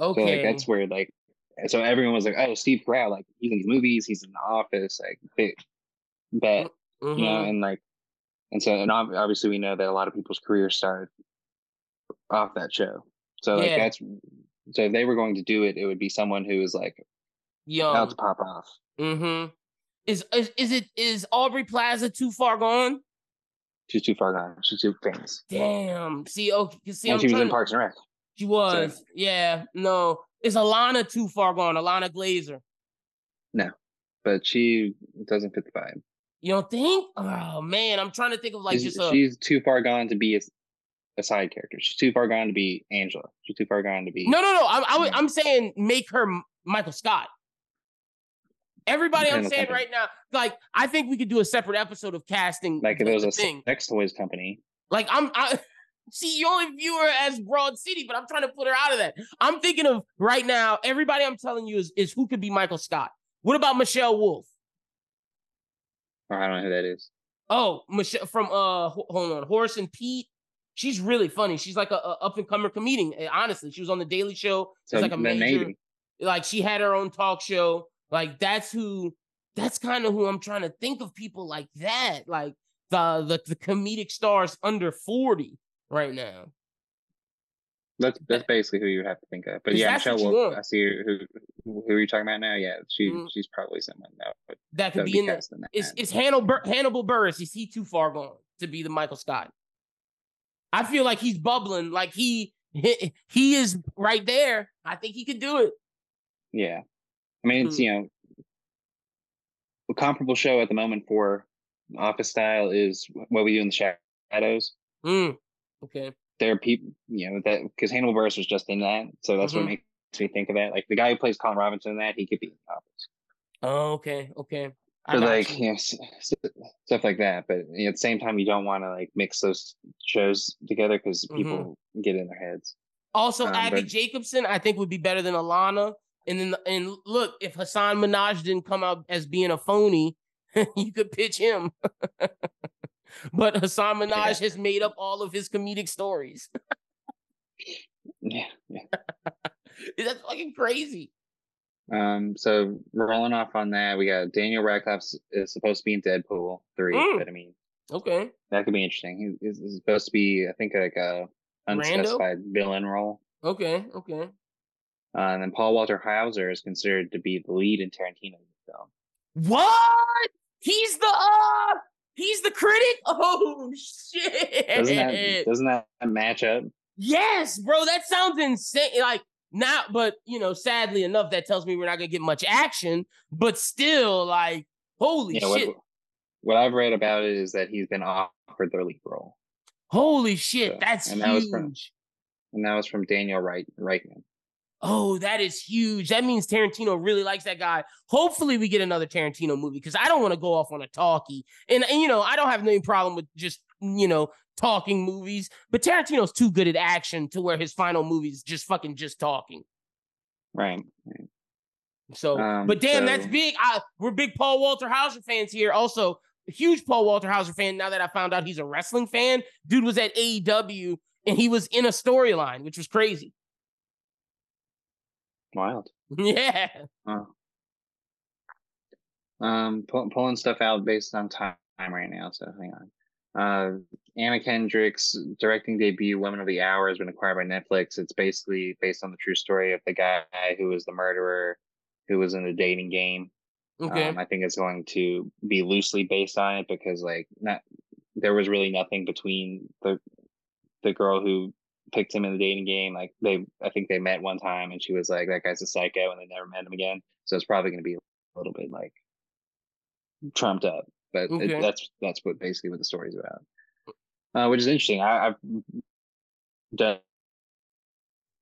Okay. like that's where like so everyone was like oh steve carell like he's in these movies he's in the office like big bet you know Mhm. and like and so and obviously we know that a lot of people's careers started off that show so like Yeah. that's so if they were going to do it it would be someone who is like Young. out to pop off Mm-hmm. Is, is is it is Aubrey Plaza too far gone? she's too far gone she's too famous Damn. See, okay. See, and I'm she was in parks and rec She was. Yeah. No. Is Ilana too far gone? Ilana Glazer. No, but she doesn't fit the vibe You don't think? Oh man, I'm trying to think of like she's, just a. she's too far gone to be a, a side character she's too far gone to be angela she's too far gone to be No, no, no. I'm I, I'm saying make her Michael Scott. Everybody, I'm saying company. right now, like I think we could do a separate episode of casting. like if it was a thing. sex toys company Like I'm, I see you only view her as Broad City, but I'm trying to put her out of that. I'm thinking of right now. Everybody I'm telling you is is who could be Michael Scott. What about Michelle Wolf? or i don't know who that is Oh, Michelle from uh, hold on, Horace and Pete. She's really funny. She's like a, a up and comer comedian. eh, Honestly, she was on the Daily Show. so like a major. like she had her own talk show. Like that's who that's kind of who I'm trying to think of people like that. Like the the, the comedic stars under 40 right now. That's that's basically who you have to think of. But yeah, Michelle Wolf. I see who who are you talking about now? Yeah, she mm. she's probably someone that would, that could be, be in there. Is is Hannibal Hannibal Buress? Is he too far gone to be the Michael Scott? I feel like he's bubbling. Like he he, he is right there. I think he could do it. Yeah, I mean it's mm. you know a comparable show at the moment for Office style is what we do in the shadows. Mm. Okay there are people, you know, that because Hannibal Buress was just in that, so that's mm-hmm. what makes me think of that. Like the guy who plays Colin Robinson in that, he could be in Office. Oh, okay, okay. But like you. know, stuff like that. But you know, at the same time, you don't want to like mix those shows together because people mm-hmm. get in their heads. Also, um, Abbi but... Jacobson, I think would be better than Ilana. And then, and look, if Hasan Minhaj didn't come out as being a phony, you could pitch him. but Hasan Minhaj yeah. has made up all of his comedic stories. yeah, yeah. That's fucking crazy. Um, so rolling off on that, we got Daniel Radcliffe is supposed to be in Deadpool three, mm. but I mean, okay, that could be interesting. He's, he's supposed to be, I think, like a unspecified Rando? villain role. Okay, okay. Uh, and then Paul Walter Hauser is considered to be the lead in Tarantino's film. What? He's the uh He's the critic. Oh shit! Doesn't that doesn't that match up? Yes, bro. That sounds insane. Like not, but you know, sadly enough, that tells me we're not gonna get much action. But still, like, holy yeah, shit! What, what, I've read about it is that he's been offered the lead role. Holy shit! So, that's and huge. That was from, and that was from Daniel Wright Reitman. Oh, that is huge. That means Tarantino really likes that guy. Hopefully, we get another Tarantino movie because I don't want to go off on a talkie. And, and, you know, I don't have any problem with just, you know, talking movies, but Tarantino's too good at action to where his final movie is just fucking just talking. Right. So, um, but damn, so... that's big. I, we're big Paul Walter Hauser fans here. Also, huge Paul Walter Hauser fan. Now that I found out he's a wrestling fan, dude was at AEW and he was in a storyline, which was crazy. Wild. Yeah. Um, pull, pulling stuff out based on time right now. So hang on. Uh, Anna Kendrick's directing debut, Women of the Hour, has been acquired by Netflix. It's basically based on the true story of the guy who was the murderer, who was in the dating game. Okay. Um, I think it's going to be loosely based on it because, like, not there was really nothing between the the girl who picked him in the dating game. Like they, I think they met one time, and she was like, "That guy's a psycho," and they never met him again. So it's probably going to be a little bit like trumped up, but okay. it, that's that's what basically what the story's about. Uh, which is interesting. I, have done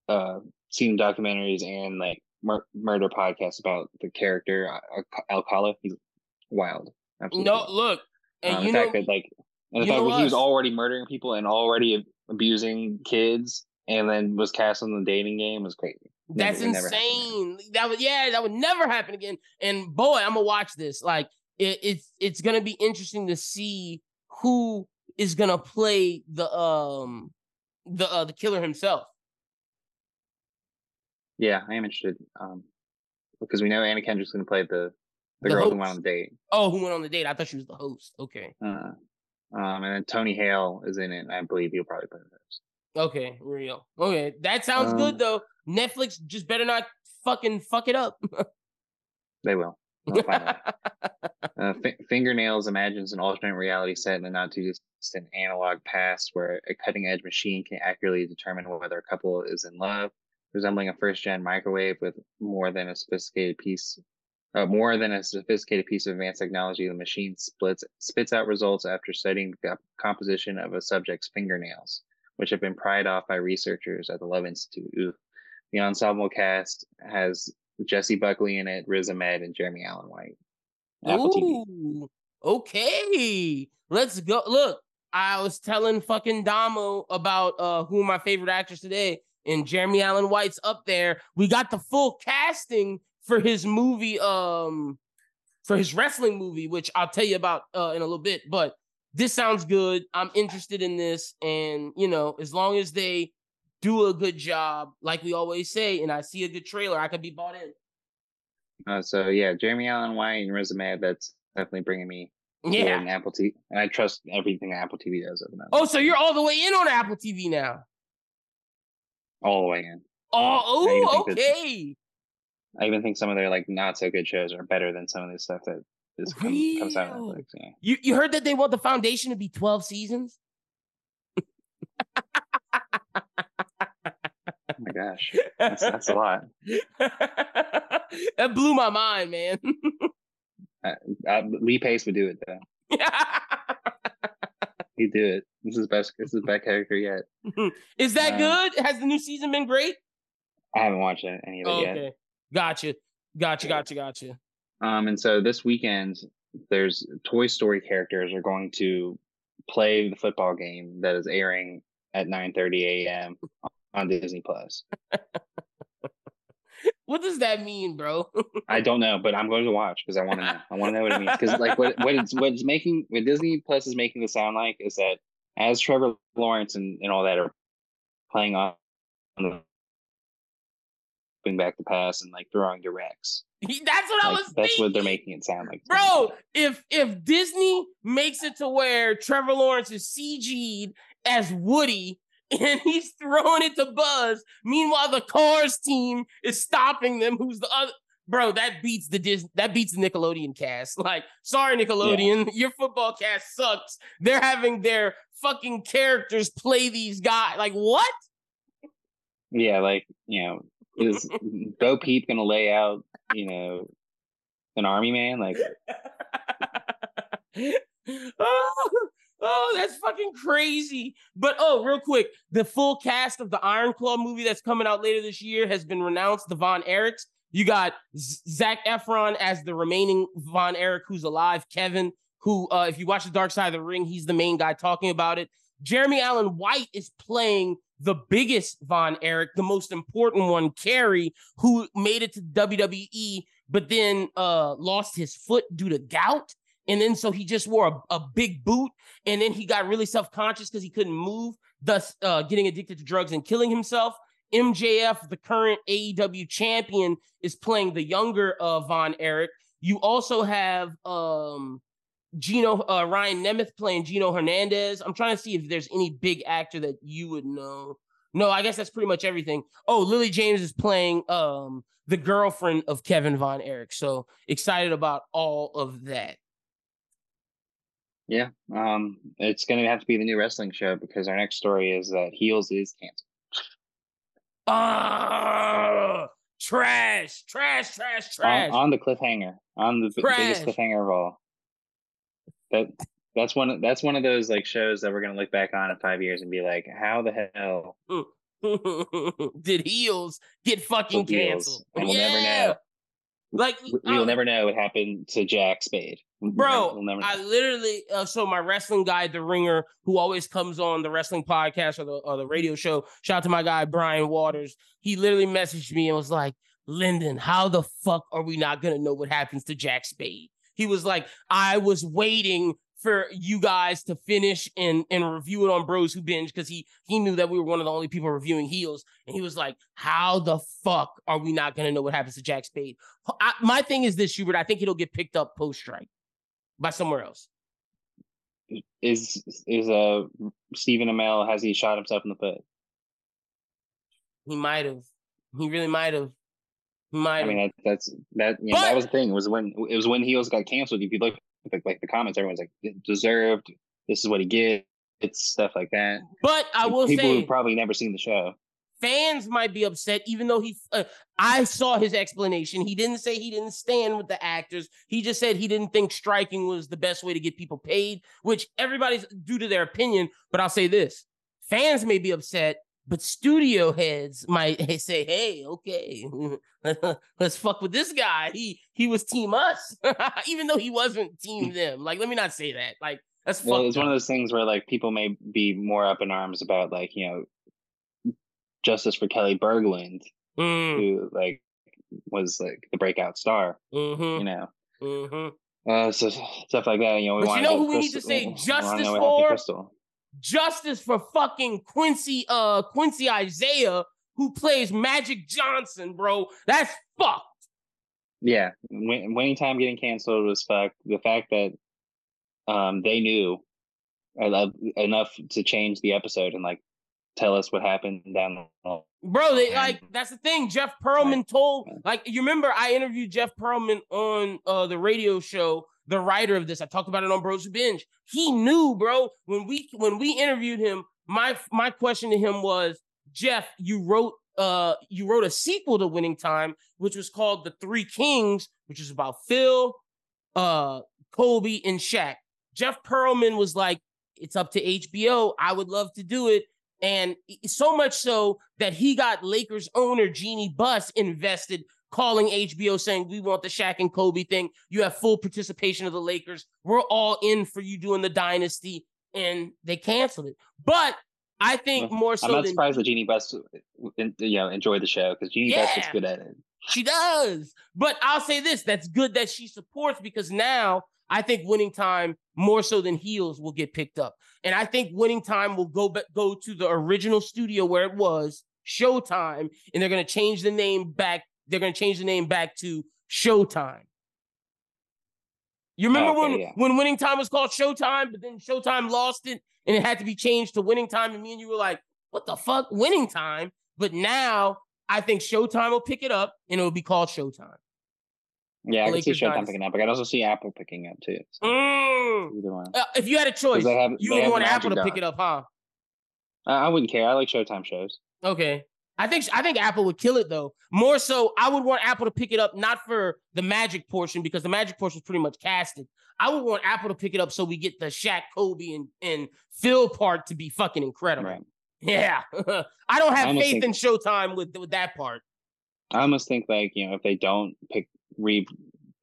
uh, seen documentaries and like mur- murder podcasts about the character uh, Alcala. He's wild. Absolutely. No, look, and um, the fact that like, and the fact that he was already murdering people and already abusing kids and then was cast on the dating game was crazy. That's never, insane. That would yeah, that would never happen again. And boy, I'm gonna watch this. Like it, it's it's gonna be interesting to see who is gonna play the um the uh the killer himself. Yeah, I am interested. Um because we know Anna Kendrick's gonna play the the, the girl host. who went on the date. Oh, who went on the date? I thought she was the host. Okay. Uh, um, and then Tony Hale is in it. I believe he'll probably play the host. Okay, real. Okay, that sounds um, good though. Netflix just better not fucking fuck it up. they will. uh, F- Fingernails imagines an alternate reality set in a not too distant analog past where a cutting edge machine can accurately determine whether a couple is in love, resembling a first gen microwave with more than a sophisticated piece uh, more than a sophisticated piece of advanced technology, the machine splits spits out results after studying the composition of a subject's fingernails, which have been pried off by researchers at the Love Institute. Ooh. The ensemble cast has Jessie Buckley in it, Riz Ahmed, and Jeremy Allen White. Apple Ooh, TV. okay. Let's go. Look, I was telling fucking Damo about uh who my favorite actors today, and Jeremy Allen White's up there. We got the full casting for his movie, um, for his wrestling movie, which I'll tell you about uh, in a little bit. But this sounds good. I'm interested in this, and you know, as long as they do a good job, like we always say, and I see a good trailer, I could be bought in. Uh, so yeah, Jeremy Allen White and Riz Ahmed, that's definitely bringing me. Yeah, Apple TV, and I trust everything Apple TV does at the moment. Oh, so you're all the way in on Apple TV now? all the way in. Oh, oh okay. I even think some of their like not so good shows are better than some of the stuff that is come, comes out on Netflix. Yeah. You you heard that they want the foundation to be twelve seasons? oh my gosh, that's, that's a lot. that blew my mind, man. uh, uh, Lee Pace would do it though. He'd do it. This is best. This is best character yet. is that um, good? Has the new season been great? I haven't watched any of it okay. yet. Gotcha. Gotcha. Gotcha. Gotcha. Um, and so this weekend, there's Toy Story characters are going to play the football game that is airing at 9:30 a.m. on Disney Plus. what does that mean, bro? I don't know, but I'm going to watch because I want to know. I want to know what it means because like what what it's what's making what Disney Plus is making it sound like is that as Trevor Lawrence and, and all that are playing on the bring back the pass and like throwing directs. That's what like, I was. That's thinking. what they're making it sound like, bro. If if Disney makes it to where Trevor Lawrence is CG'd as Woody and he's throwing it to Buzz, meanwhile the Cars team is stopping them. Who's the other? Bro, that beats the Dis- that beats the Nickelodeon cast. Like, sorry, Nickelodeon, yeah. your football cast sucks. They're having their fucking characters play these guys. Like, what? Yeah, like you know, is Bo Peep gonna lay out, you know, an army man? Like oh, oh, that's fucking crazy. But oh, real quick, the full cast of the Iron Claw movie that's coming out later this year has been renounced. The Von Erichs. You got Zac Efron as the remaining Von Erich who's alive. Kevin, who, uh, if you watch The Dark Side of the Ring, he's the main guy talking about it. Jeremy Allen White is playing the biggest Von Erich, the most important one, Kerry, who made it to WWE, but then uh, lost his foot due to gout. And then so he just wore a, a big boot. And then he got really self conscious because he couldn't move, thus uh, getting addicted to drugs and killing himself. MJF, the current AEW champion, is playing the younger uh, Von Erich. You also have um, Gino uh, Ryan Nemeth playing Gino Hernandez. I'm trying to see if there's any big actor that you would know. No, I guess that's pretty much everything. Oh, Lily James is playing um the girlfriend of Kevin Von Erich. So excited about all of that. Yeah, um, it's gonna have to be the new wrestling show because our next story is that Heels is canceled. Ah, trash, trash, trash, trash. On, on the cliffhanger, on the biggest cliffhanger of all that that's one that's one of those like shows that we're gonna look back on in five years and be like, how the hell did heels get fucking canceled? And we'll yeah. never know. Like we, will um, never know what happened to Jack Spade, bro. We'll I literally uh, so my wrestling guy, the Ringer, who always comes on the wrestling podcast or the or the radio show. Shout out to my guy Brian Waters. He literally messaged me and was like, "Lyndon, how the fuck are we not gonna know what happens to Jack Spade?" He was like, I was waiting for you guys to finish and and review it on Bros Who Binge because he he knew that we were one of the only people reviewing heels, and he was like, "How the fuck are we not gonna know what happens to Jack Spade?" I, my thing is this, Schubert. I think it'll get picked up post strike by somewhere else. Is is uh Stephen Amell has he shot himself in the foot? He might have. He really might have. I mean, that, that's that. You know, that was the thing. It was when it was when Heels got canceled. If you look at like the comments, everyone's like, "Deserved. This is what he gets." It's stuff like that. But I will people say, who've probably never seen the show. Fans might be upset, even though he. Uh, I saw his explanation. He didn't say he didn't stand with the actors. He just said he didn't think striking was the best way to get people paid, which everybody's due to their opinion. But I'll say this: fans may be upset but studio heads might say, "Hey, okay, let's fuck with this guy. He he was team us, even though he wasn't team them. Like, let me not say that. Like, that's well, it's up. one of those things where like people may be more up in arms about like you know justice for Kelli Berglund, mm. who like was like the breakout star. Mm-hmm. You know, mm-hmm. uh, so stuff like that. You know, we but you know who we need to say justice for? Justice for fucking Quincy uh Quincy Isaiah who plays Magic Johnson, bro. That's fucked. Yeah, winning time getting canceled was fucked. The fact that um they knew enough to change the episode and like tell us what happened down the road, Bro, they like that's the thing. Jeff Pearlman told like you remember I interviewed Jeff Pearlman on uh the radio show, the writer of this. I talked about it on Bros Binge. He knew, bro, when we when we interviewed him, my my question to him was, Jeff, you wrote uh you wrote a sequel to Winning Time, which was called The Three Kings, which is about Phil, uh, Kobe, and Shaq. Jeff Pearlman was like, it's up to HBO. I would love to do it. And so much so that he got Lakers owner Jeanie Buss invested, calling HBO saying, We want the Shaq and Kobe thing. You have full participation of the Lakers. We're all in for you doing the dynasty. And they canceled it. But I think more so. I'm not than, surprised that Jeanie Buss, uh, you know, enjoyed the show because Jeanie yeah, Buss is good at it. She does. But I'll say this: that's good that she supports because now I think winning time more so than heels will get picked up. And I think winning time will go go to the original studio where it was, Showtime, and they're going to change the name back. They're going to change the name back to Showtime. You remember okay, when yeah. when winning time was called Showtime, but then Showtime lost it and it had to be changed to winning time, and me and you were like, "What the fuck, winning time?" But now I think Showtime will pick it up and it will be called Showtime. Yeah, I can see Showtime picking up. I can also see Apple picking up too. So mm. Either one. Uh, if you had a choice, have, you would want Apple to pick it up, huh? I wouldn't care. I like Showtime shows. Okay. I think I think Apple would kill it though. More so, I would want Apple to pick it up not for the magic portion because the magic portion is pretty much casted. I would want Apple to pick it up so we get the Shaq, Kobe, and, and Phil part to be fucking incredible. Right. Yeah, I don't have I faith think, in Showtime with with that part. I almost think like you know if they don't pick re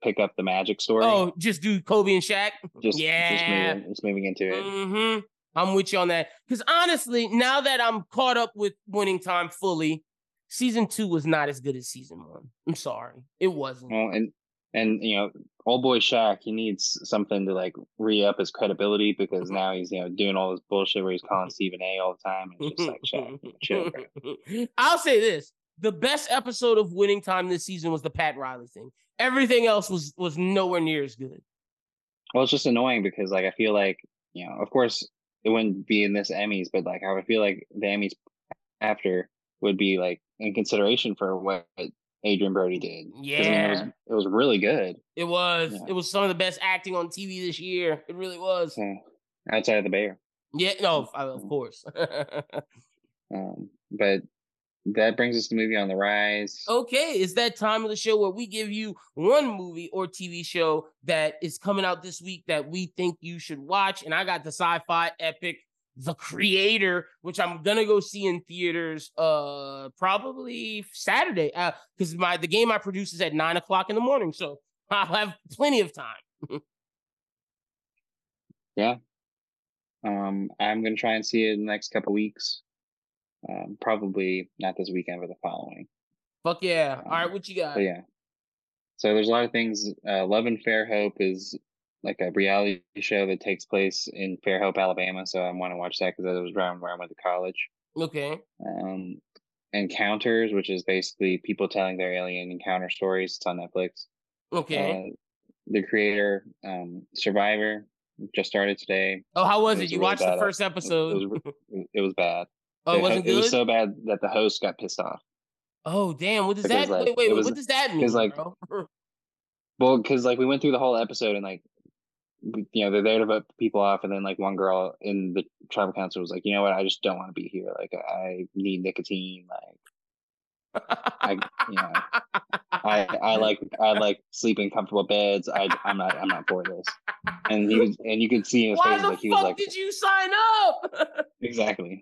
pick up the magic story. Oh, just do Kobe and Shaq. Just yeah, just moving, just moving into it. Mm-hmm. I'm with you on that because honestly, now that I'm caught up with Winning Time fully, season two was not as good as season one. I'm sorry, it wasn't. Well, and and you know, old boy Shaq, he needs something to like re up his credibility because now he's you know doing all this bullshit where he's calling Stephen A. all the time and just like Shaq, chill. I'll say this: the best episode of Winning Time this season was the Pat Riley thing. Everything else was was nowhere near as good. Well, it's just annoying because like I feel like you know, of course, it wouldn't be in this Emmys, but like I would feel like the Emmys after would be like in consideration for what Adrien Brody did. Yeah, I mean, it, was, it was really good. It was. Yeah. It was some of the best acting on TV this year. It really was. Yeah. Outside of the Bear. Yeah, no, of course. um, but that brings us to movie on the rise. Okay, it's that time of the show where we give you one movie or TV show that is coming out this week that we think you should watch. And I got the sci-fi epic The Creator, which I'm gonna go see in theaters uh probably Saturday. Uh because my the game I produce is at nine o'clock in the morning, so I'll have plenty of time. yeah. Um, I'm gonna try and see it in the next couple weeks. Um, probably not this weekend, but the following. Fuck yeah! Um, All right, what you got? yeah. So there's a lot of things. Uh, Love and Fairhope is like a reality show that takes place in Fairhope, Alabama. So I want to watch that because that was around where I went to college. Okay. Um, Encounters, which is basically people telling their alien encounter stories. It's on Netflix. Okay. Uh, the creator, um, Survivor, just started today. Oh, how was it? it? You really watched the first episode. It was, it was bad. Oh, it, wasn't good. It was so bad that the host got pissed off. Oh damn! What does because, that? Like, wait, wait, was, what does that mean? like, bro? well, because like we went through the whole episode and like, you know, they're there to vote people off, and then like one girl in the tribal council was like, you know what, I just don't want to be here. Like, I need nicotine. Like, I, you know, I, I like, I like sleeping comfortable beds. I, I'm not, I'm not for this. And he was, and you could see in his Why face, the like he fuck was like, did you sign up? exactly.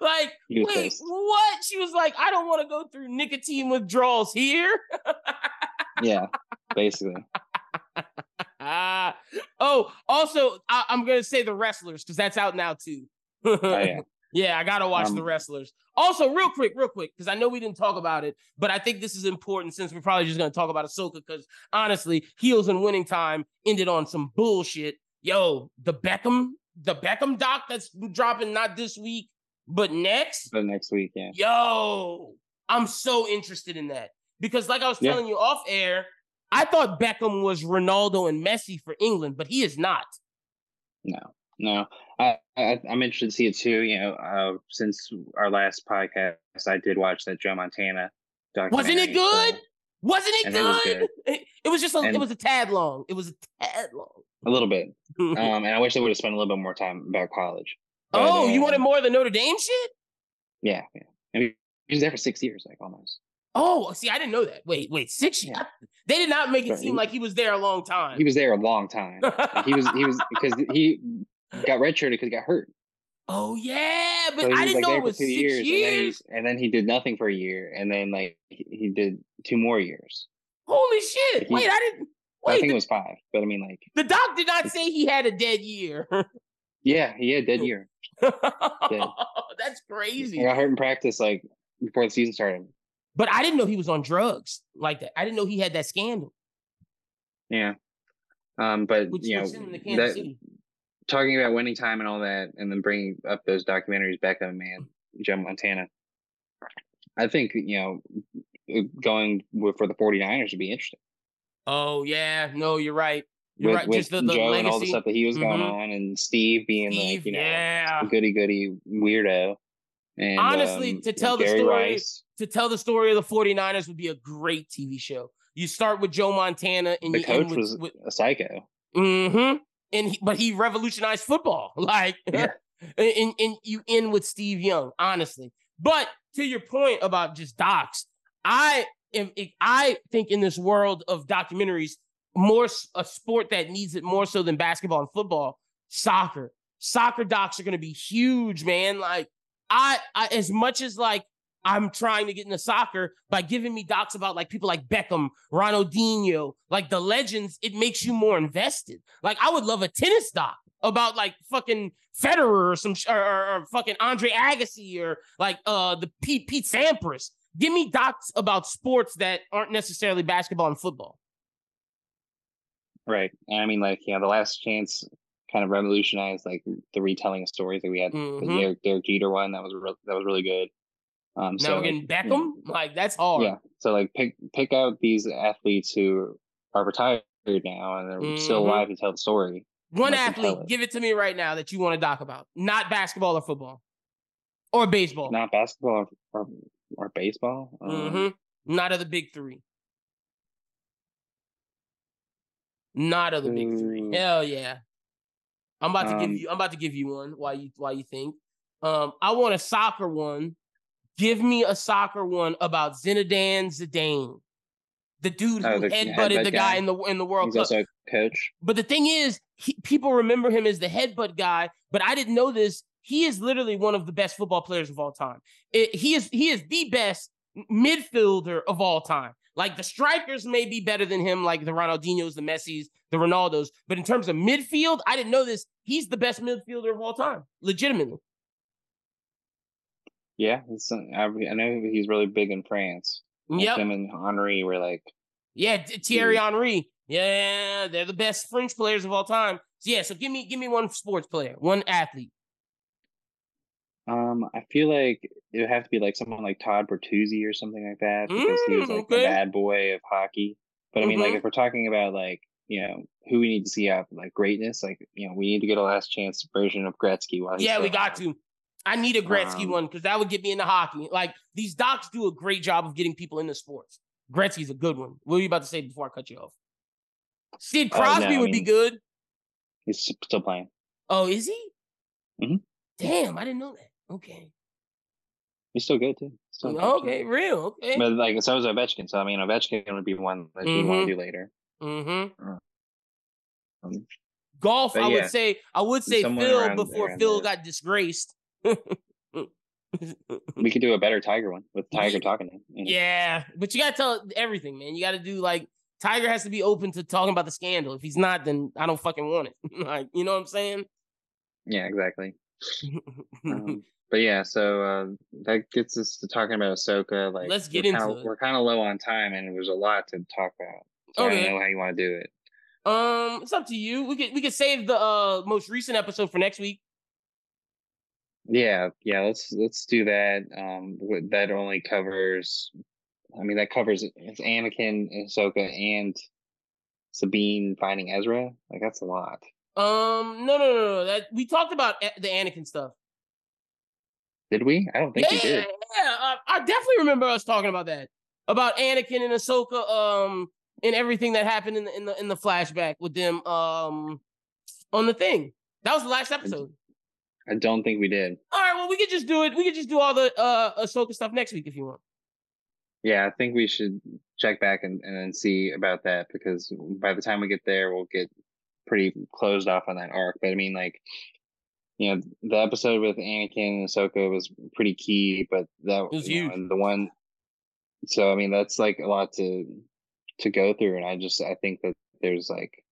like, wait, pissed. what? She was like, I don't want to go through nicotine withdrawals here. yeah, basically. Uh, oh, also, I, am gonna say the wrestlers because that's out now too. oh, yeah. Yeah, I gotta watch um, the wrestlers. Also, real quick, real quick, because I know we didn't talk about it, but I think this is important since we're probably just gonna talk about Ahsoka. Because honestly, heels and winning time ended on some bullshit. Yo, the Beckham, the Beckham doc that's dropping not this week, but next. The next week, yeah. Yo, I'm so interested in that because, like I was telling yeah. you off air, I thought Beckham was Ronaldo and Messi for England, but he is not. No, no. I, I am interested to see it too. You know, uh, since our last podcast, I did watch that Joe Montana documentary. Wasn't it good? So, Wasn't it good? It was, good. It, it was just a, and it was a tad long. It was a tad long. A little bit. um, and I wish they would have spent a little bit more time about college. But, oh, you wanted more of the Notre Dame shit? Yeah, yeah. I mean, he was there for six years, like almost. Oh, see, I didn't know that. Wait, wait, six years? Yeah. They did not make it seem like he was there a long time. He was there a long time. he was he was because he got redshirted because he got hurt. Oh yeah, but so I didn't like know it was six years. years. And, then and then he did nothing for a year, and then like he did two more years. Holy shit! Like he, wait, I didn't. Wait, I think the, it was five, but I mean, like the doc did not say he had a dead year. yeah, he had a dead year. dead. That's crazy. He got hurt in practice like before the season started. But I didn't know he was on drugs like that. I didn't know he had that scandal. Yeah. Um, but Which you know, that, talking about winning time and all that, and then bringing up those documentaries, Beckham man, Joe Montana. I think you know, going for the 49ers would be interesting. Oh yeah, no, you're right. You're with, right. With Just the, the Joe legacy. and all the stuff that he was mm-hmm. going on, and Steve being Steve, like you know yeah. goody goody weirdo. And, honestly, um, to tell the story, Rice. to tell the story of the 49ers would be a great TV show. You start with Joe Montana, and the you coach with, was with, a psycho. Mm-hmm. And he, but he revolutionized football. Like, yeah. and, and you end with Steve Young, honestly. But to your point about just docs, I am. I think in this world of documentaries, more a sport that needs it more so than basketball and football, soccer. Soccer docs are going to be huge, man. Like I, I as much as like I'm trying to get into soccer by giving me docs about like people like Beckham, Ronaldinho, like the legends, it makes you more invested. Like I would love a tennis doc about like fucking Federer or some or, or, or fucking Andre Agassi or like uh the Pete Pete Sampras. Give me docs about sports that aren't necessarily basketball and football. Right. I mean, like, you know, the last dance kind of revolutionized like the retelling of stories that we had. Mm-hmm. The Derek, Derek Jeter one that was re- that was really good. Um, now so again, like, Beckham, like that's hard. Yeah. So like pick pick out these athletes who are retired now and they're mm-hmm. still alive to tell the story. One athlete, give it to me right now that you want to talk about. Not basketball or football. Or baseball. Not basketball or, or, or baseball. Um, mm-hmm. Not of the big three. Not of the big three. Hell yeah. I'm about to um, give you. I'm about to give you one. Why you? Why you think? Um, I want a soccer one. Give me a soccer one about Zinedine Zidane, the dude oh, who oh, the, headbutted the guy, guy, in the in the World He's Cup. also a coach. But the thing is, he, people remember him as the headbutt guy. But I didn't know this. He is literally one of the best football players of all time. It, he is he is the best midfielder of all time. Like the strikers may be better than him, like the Ronaldinhos, the Messis, the Ronaldos. But in terms of midfield, I didn't know this. He's the best midfielder of all time, legitimately. Yeah, I, know he's really big in France. Yeah, him and Henry were like. Yeah, Thierry Henry. Yeah, they're the best French players of all time. So yeah, so give me give me one sports player, one athlete. Um, I feel like it would have to be like someone like Todd Bertuzzi or something like that because mm, he was like okay. the bad boy of hockey. But I mean, mm-hmm. like if we're talking about like you know who we need to see out like greatness, like you know we need to get a last dance version of Gretzky. While yeah, we got to. I need a Gretzky um, one because that would get me into hockey. Like these docs do a great job of getting people into sports. Gretzky's a good one. What were you about to say before I cut you off? Sid Crosby uh, no, would mean, be good. He's still playing. Oh, is he? Mm-hmm. Damn, I didn't know that. Okay. He's still good too. Still okay, good. real. Okay. But like so is Ovechkin. So I mean Ovechkin would be one that mm-hmm. you want to do later. Mm-hmm. Um, Golf, I would say I would say Phil before Phil got disgraced. We could do a better Tiger one with Tiger talking. You know? Yeah, but you gotta tell everything, man. You gotta do like Tiger has to be open to talking about the scandal. If he's not, then I don't fucking want it. like, you know what I'm saying? Yeah, exactly. um, but yeah, so uh, that gets us to talking about Ahsoka. Like, let's get into kinda, it. We're kind of low on time, and there's a lot to talk about. So okay. I don't know how you want to do it. Um, it's up to you. We could we could save the uh most recent episode for next week. Yeah, yeah. Let's let's do that. Um, that only covers. I mean, that covers it's Anakin, and Ahsoka, and Sabine finding Ezra. Like that's a lot. Um, no, no, no, no. That we talked about the Anakin stuff. Did we? I don't think yeah, we did. Yeah, uh, I definitely remember us talking about that. About Anakin and Ahsoka, um, and everything that happened in the in the in the flashback with them, um, on the thing. That was the last episode. I don't think we did. All right, well, we could just do it. We could just do all the uh Ahsoka stuff next week if you want. Yeah, I think we should check back and, and then see about that because by the time we get there, we'll get pretty closed off on that arc. But I mean, like, you know, the episode with Anakin and Ahsoka was pretty key, but that was huge. Know, and the one, so I mean, that's like a lot to to go through, and I just I think that there's like,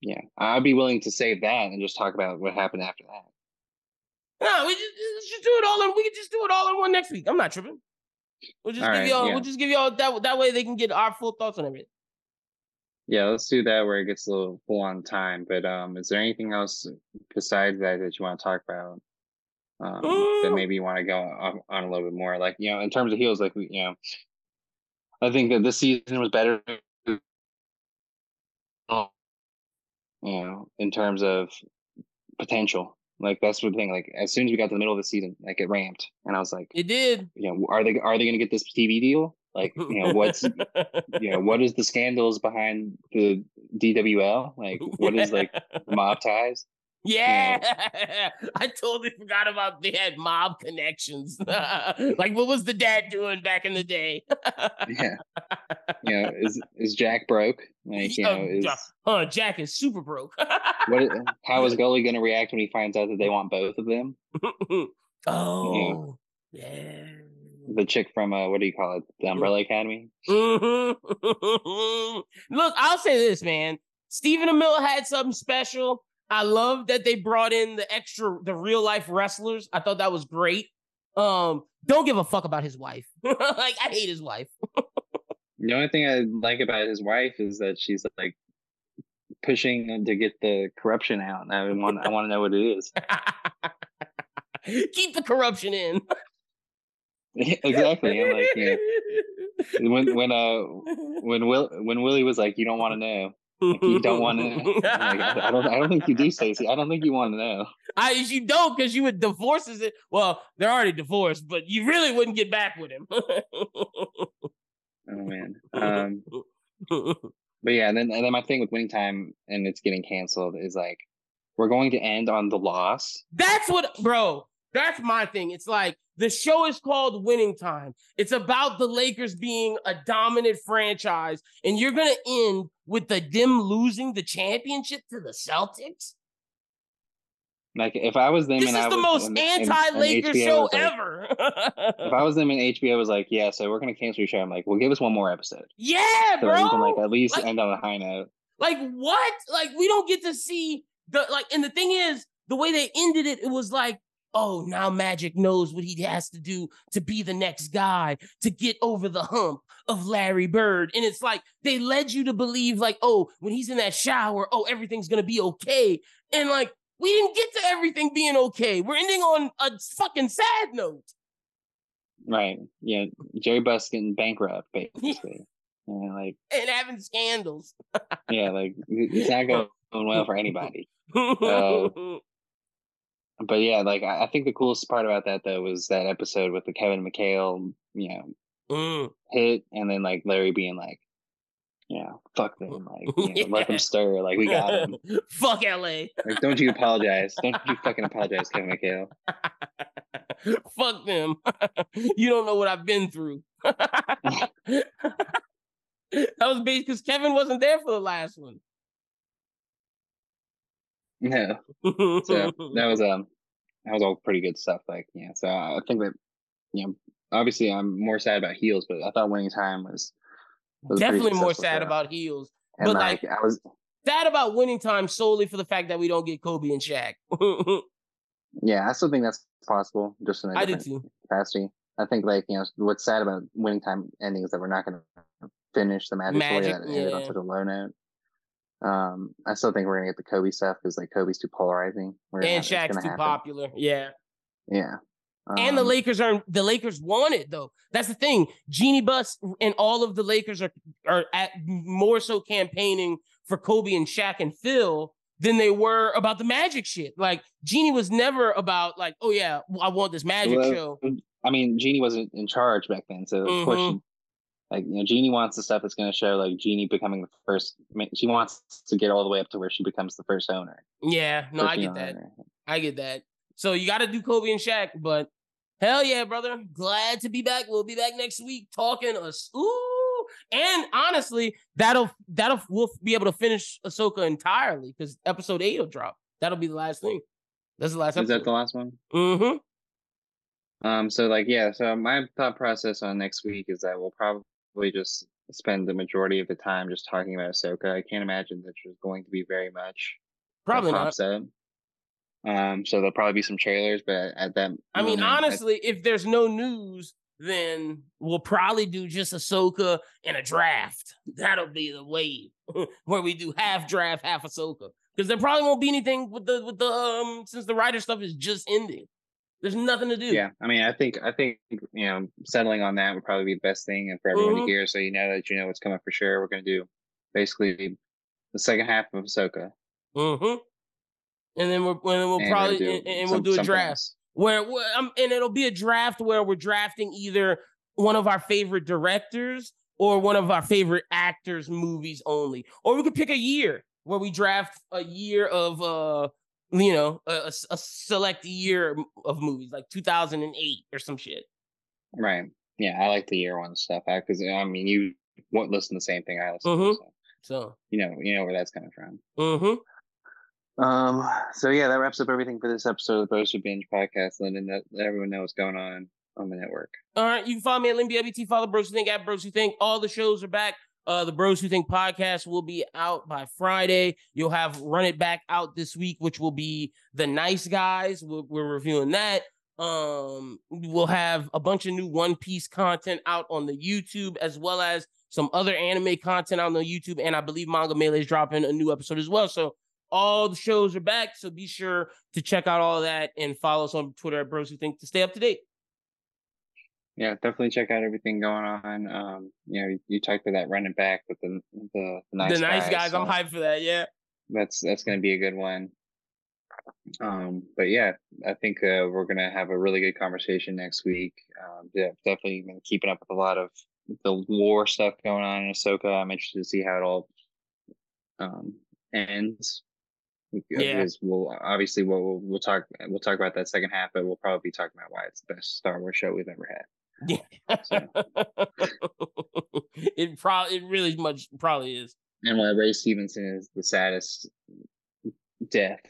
yeah, I'd be willing to save that and just talk about what happened after that. No, we just, just do it all in. We can just do it all in one next week. I'm not tripping. We'll just all give right, y'all. Yeah. We'll just give y'all that. That way they can get our full thoughts on everything. Yeah, let's do that where it gets a little full on time. But um, is there anything else besides that that you want to talk about? Um, that maybe you want to go on, on, a little bit more, like you know, in terms of heels, like you know, I think that this season was better. You know, in terms of potential, like that's the thing. Like as soon as we got to the middle of the season, like it ramped, and I was like, it did. You know, are they are they going to get this TV deal? Like, you know, what's you know, what is the scandals behind the DWL? Like, what is like mob ties? Yeah, I totally forgot about they had mob connections. like, what was the dad doing back in the day? yeah, you know, is is Jack broke? Like, you know, is huh? Jack is super broke. what? How is Gully going to react when he finds out that they want both of them? oh, know? yeah. The chick from uh, what do you call it? The Umbrella Academy. Mm-hmm. Look, I'll say this, man. Stephen Amell had something special I love that they brought in the extra, the real life wrestlers. I thought that was great. Um, don't give a fuck about his wife. like I hate his wife. the only thing I like about his wife is that she's like pushing to get the corruption out. I want, I want to know what it is. Keep the corruption in. exactly. I'm like, yeah. When when uh when Will when Willie was like, you don't want to know you don't want to. Like, I don't. I don't think you do, Staci. I don't think you want to know. I you don't because you would divorce Is it. Well, they're already divorced, but you really wouldn't get back with him. oh man. Um. But yeah, and then and then my thing with winning time and it's getting canceled is like we're going to end on the loss. That's what, bro. That's my thing. It's like the show is called Winning Time. It's about the Lakers being a dominant franchise, and you're gonna end with the them losing the championship to the Celtics. Like if I was them, this is the most anti-Laker show like, ever. if I was them and HBO was like, "Yeah, so we're gonna cancel your show," I'm like, "Well, give us one more episode." Yeah, so bro. We can like at least like, end on a high note. Like what? Like we don't get to see the like, and the thing is, the way they ended it, it was like oh, now Magic knows what he has to do to be the next guy to get over the hump of Larry Bird. And it's like they led you to believe, like, oh, when he's in that shower, oh, everything's gonna be okay. And like, we didn't get to everything being okay. We're ending on a fucking sad note. Right. Yeah. Jerry Buss getting bankrupt, basically. yeah, like and having scandals. yeah, like it's not going well for anybody. Uh, but yeah, like I, I, think the coolest part about that though was that episode with the Kevin McHale, you know, mm. hit, and then like Larry being like, yeah, fuck them, like you know, yeah. let them stir, like we got them. fuck LA. Like, don't you apologize? Don't you fucking apologize, Kevin McHale. fuck them. you don't know what I've been through. that was because Kevin wasn't there for the last one. No. so that was um that was all pretty good stuff. Like, yeah. So I think that you know, obviously I'm more sad about heels, but I thought winning time was, was definitely more sad about heels. And but like, like I was sad about winning time solely for the fact that we don't get Kobe and Shaq. yeah, I still think that's possible, just in a I do too. capacity. I think like you know what's sad about winning time ending is that we're not going to finish the magic, magic story that ended yeah. on such a low note. Um, I still think we're gonna get the Kobe stuff because like Kobe's too polarizing. We're and Shaq's too happen. popular. Yeah. Yeah. Um, and the um Lakers are the Lakers want it though. That's the thing. Jeanie Buss and all of the Lakers are are at more so campaigning for Kobe and Shaq and Phil than they were about the magic shit. Like Jeanie was never about like, oh yeah, I want this magic well, show. I mean, Jeanie wasn't in charge back then, so of mm-hmm. course, she, like you know, Jeanie wants the stuff that's going to show like Jeanie becoming the first. She wants to get all the way up to where she becomes the first owner. Yeah, no, I get that. Owner. I get that. So you got to do Kobe and Shaq, but hell yeah, brother, glad to be back. We'll be back next week talking us. Ooh, and honestly, that'll that'll we'll be able to finish Ahsoka entirely because episode eight will drop. That'll be the last thing. That's the last. Is that the last one? Mm-hmm. Um, so like yeah, so my thought process on next week is that we'll probably just spend the majority of the time just talking about Ahsoka. I can't imagine that there's going to be very much probably not. Up. Um, so there'll probably be some trailers, but at that I mean, honestly, I... if there's no news, then we'll probably do just Ahsoka and a draft. That'll be the wave where we do half draft, half Ahsoka. Because there probably won't be anything with the with the um since the writer stuff is just ending. There's nothing to do. Yeah, I mean, I think I think you know settling on that would probably be the best thing, and for everyone mm-hmm. to hear, so you know that you know what's coming for sure. We're going to do basically the second half of Ahsoka. Mm-hmm. And then we're and we'll and probably we'll and, and, we'll do a draft where, where um, and it'll be a draft where we're drafting either one of our favorite directors or one of our favorite actors' movies only, or we could pick a year where we draft a year of uh you know, a, a, select year of movies, like 2008 or some shit. Right. Yeah, I like the year one stuff because I mean, you won't listen to the same thing I listen mm-hmm. to. So. so. you know, you know where that's coming from. Mm-hmm. Um. So yeah, that wraps up everything for this episode of the Bros Who Binge podcast. Letting let everyone know what's going on on the network. All right, you can follow me at LinBLBT. Follow Bros Who Think at Bros Who Think. All the shows are back. Uh, the Bros Who Think podcast will be out by Friday. You'll have Run It Back out this week, which will be the Nice Guys. We're, we're reviewing that. Um, we'll have a bunch of new One Piece content out on the YouTube, as well as some other anime content on the YouTube. And I believe Manga Melee is dropping a new episode as well. So all the shows are back. So be sure to check out all that and follow us on Twitter at Bros Who Think to stay up to date yeah, definitely check out everything going on. Um, you know, you, you talked about that running back with the the, the nice guys. the nice guys. guys so I'm hyped for that. Yeah, that's that's gonna be a good one. Um, but yeah, I think uh, we're gonna have a really good conversation next week. Um, yeah, definitely been keeping up with a lot of the war stuff going on in Ahsoka. I'm interested to see how it all um ends. Yeah. Because we'll obviously we'll, we'll talk we'll talk about that second half, but we'll probably be talking about why it's the best Star Wars show we've ever had. Yeah. it probably it really much probably is. And why Ray Stevenson is the saddest death.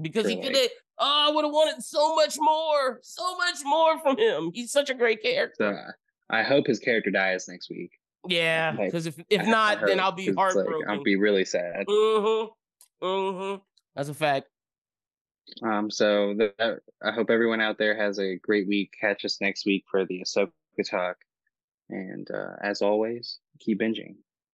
Because he could have oh, I would have wanted so much more, so much more from him. He's such a great character. So, I hope his character dies next week. Yeah, because like, if if not, then I'll be heartbroken. Like, I'll be really sad. Mm-hmm. Mm-hmm. That's a fact. Um, so I hope everyone out there has a great week. Catch us next week for the Ahsoka talk. And uh, as always, keep binging.